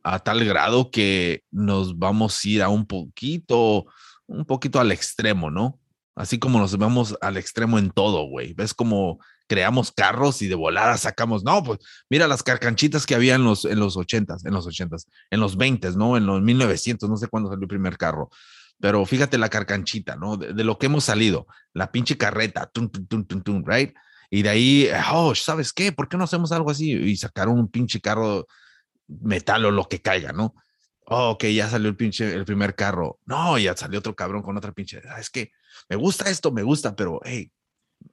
a tal grado que nos vamos a ir a un poquito, un poquito al extremo, ¿no? Así como nos vamos al extremo en todo, güey. ¿Ves como creamos carros y de volada sacamos, no, pues mira las carcanchitas que había en los, en los 80s, en los 80s, en los 20s, ¿no? En los 1900, no sé cuándo salió el primer carro. Pero fíjate la carcanchita, ¿no? De, de lo que hemos salido, la pinche carreta, tum, tum, tum, tum, tum, right? Y de ahí, oh, ¿sabes qué? ¿Por qué no hacemos algo así? Y sacaron un pinche carro metal o lo que caiga, ¿no? Oh, ok, ya salió el pinche, el primer carro. No, ya salió otro cabrón con otra pinche. "Ah, Es que me gusta esto, me gusta, pero hey,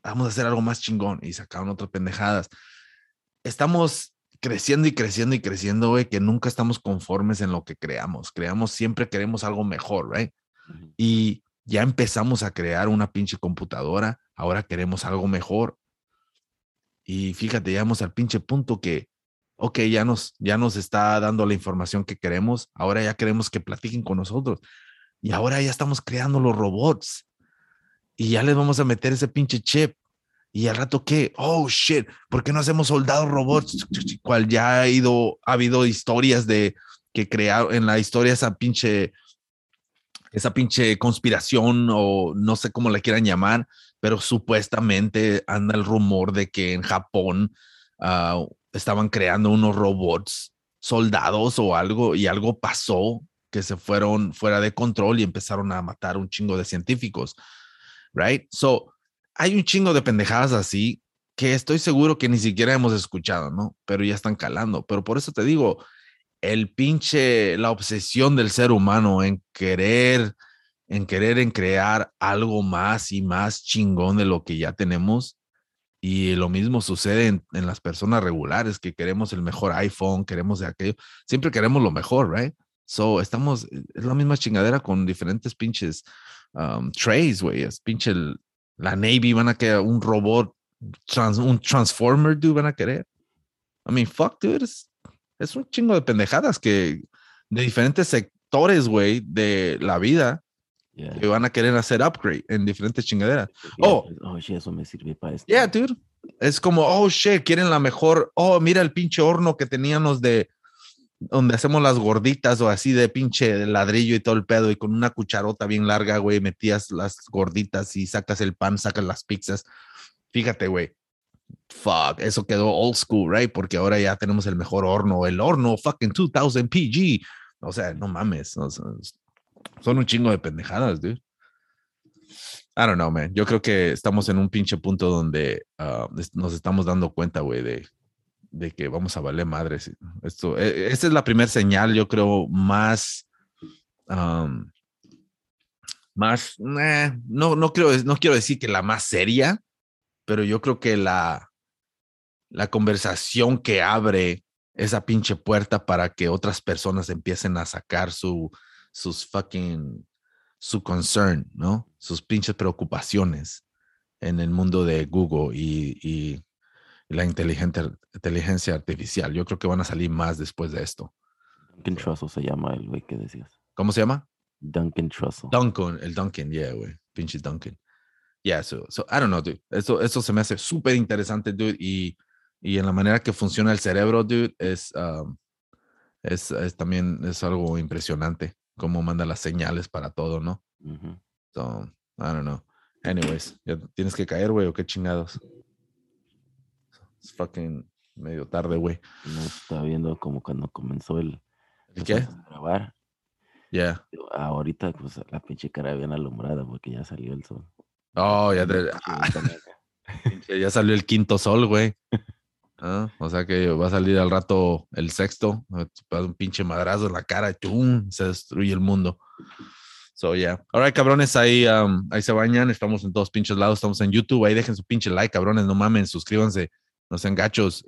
vamos a hacer algo más chingón. Y sacaron otras pendejadas. Estamos creciendo y creciendo y creciendo, güey, que nunca estamos conformes en lo que creamos. Creamos, siempre queremos algo mejor, right? Y ya empezamos a crear una pinche computadora, ahora queremos algo mejor. Y fíjate, llegamos al pinche punto que, ok, ya nos, ya nos está dando la información que queremos, ahora ya queremos que platiquen con nosotros. Y ahora ya estamos creando los robots. Y ya les vamos a meter ese pinche chip. Y al rato, ¿qué? Oh, shit, ¿por qué no hacemos soldados robots? Cual ya ha ido, ha habido historias de que crearon en la historia esa pinche esa pinche conspiración o no sé cómo le quieran llamar, pero supuestamente anda el rumor de que en Japón ah, estaban creando unos robots soldados o algo y algo pasó que se fueron fuera de control y empezaron a matar un chingo de científicos, right? So, hay un chingo de pendejadas así que estoy seguro que ni siquiera hemos escuchado, ¿no? Pero ya están calando. Pero por eso te digo, el pinche, la obsesión del ser humano en querer, en querer, en crear algo más y más chingón de lo que ya tenemos. Y lo mismo sucede en, en las personas regulares que queremos el mejor iPhone, queremos de aquello, siempre queremos lo mejor, right? So, estamos, es la misma chingadera con diferentes pinches um, trays, güey. Es pinche, el- la Navy van a querer un robot, trans- un Transformer, dude, van a querer. I mean, fuck, dude, es, es un chingo de pendejadas que de diferentes sectores, güey, de la vida Yeah. que van a querer hacer upgrade en diferentes chingaderas. Porque, Oh. oh, shit, eso me sirve para esto. Yeah, dude. Es como, oh shit, quieren la mejor. Oh, mira el pinche horno que teníamos de donde hacemos las gorditas o así de pinche ladrillo y todo el pedo y con una cucharota bien larga, güey, metías las gorditas y sacas el pan, sacas las pizzas. Fíjate, güey. Fuck, eso quedó old school, right? Porque ahora ya tenemos el mejor horno, el horno fucking 2000 PG. O sea, no mames. o sea, son un chingo de pendejadas, dude. I don't know, man. Yo creo que estamos en un pinche punto donde es- nos estamos dando cuenta, güey, de, de que vamos a valer madres. Esto, eh, esta es la primera señal, yo creo, más, am, más, nah, no, no quiero, no quiero decir que la más seria, pero yo creo que la, la conversación que abre esa pinche puerta para que otras personas empiecen a sacar su, sus fucking, su concern, ¿no? Sus pinches preocupaciones en el mundo de Google y, y la inteligente, inteligencia artificial. Yo creo que van a salir más después de esto. Duncan Trussell se llama el güey que decías. ¿Cómo se llama? Duncan Trussell. Duncan, el Duncan, yeah, güey. Pinche Duncan. Yeah, so, so, I don't know, dude. Esto, esto se me hace súper interesante, dude. Y, y en la manera que funciona el cerebro, dude, es, um, es, es también es algo impresionante. Cómo manda las señales para todo, ¿no? Ujú. So, I don't know. Anyways, ¿ya tienes que caer, güey, o qué chingados? Es fucking medio tarde, güey. No estaba viendo como cuando comenzó el ¿El pues, qué? a grabar. Yeah. Ahorita, pues la pinche cara bien alumbrada porque ya salió el sol. Oh, ya, te- ah, ya salió el quinto sol, güey. O sea que va a salir al rato el sexto, un pinche madrazo en la cara, ¡tum! se destruye el mundo. So, yeah. All right, cabrones, ahí, um, ahí se bañan. Estamos en todos pinches lados. Estamos en YouTube. Ahí dejen su pinche like, cabrones. No mamen, suscríbanse. No sean gachos.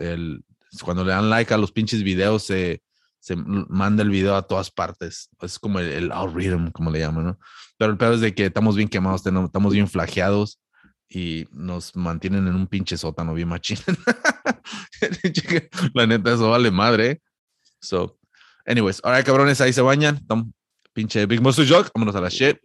Cuando le dan like a los pinches videos, se, se manda el video a todas partes. Es como el, el algorithm, como le llaman, ¿no? Pero el peor es de que estamos bien quemados, estamos bien flageados y nos mantienen en un pinche sótano bien machín. La neta, eso vale madre. So, anyways, ahora cabrones, ahí se bañan. Tom, pinche Big Monster Jog, vámonos a la shit.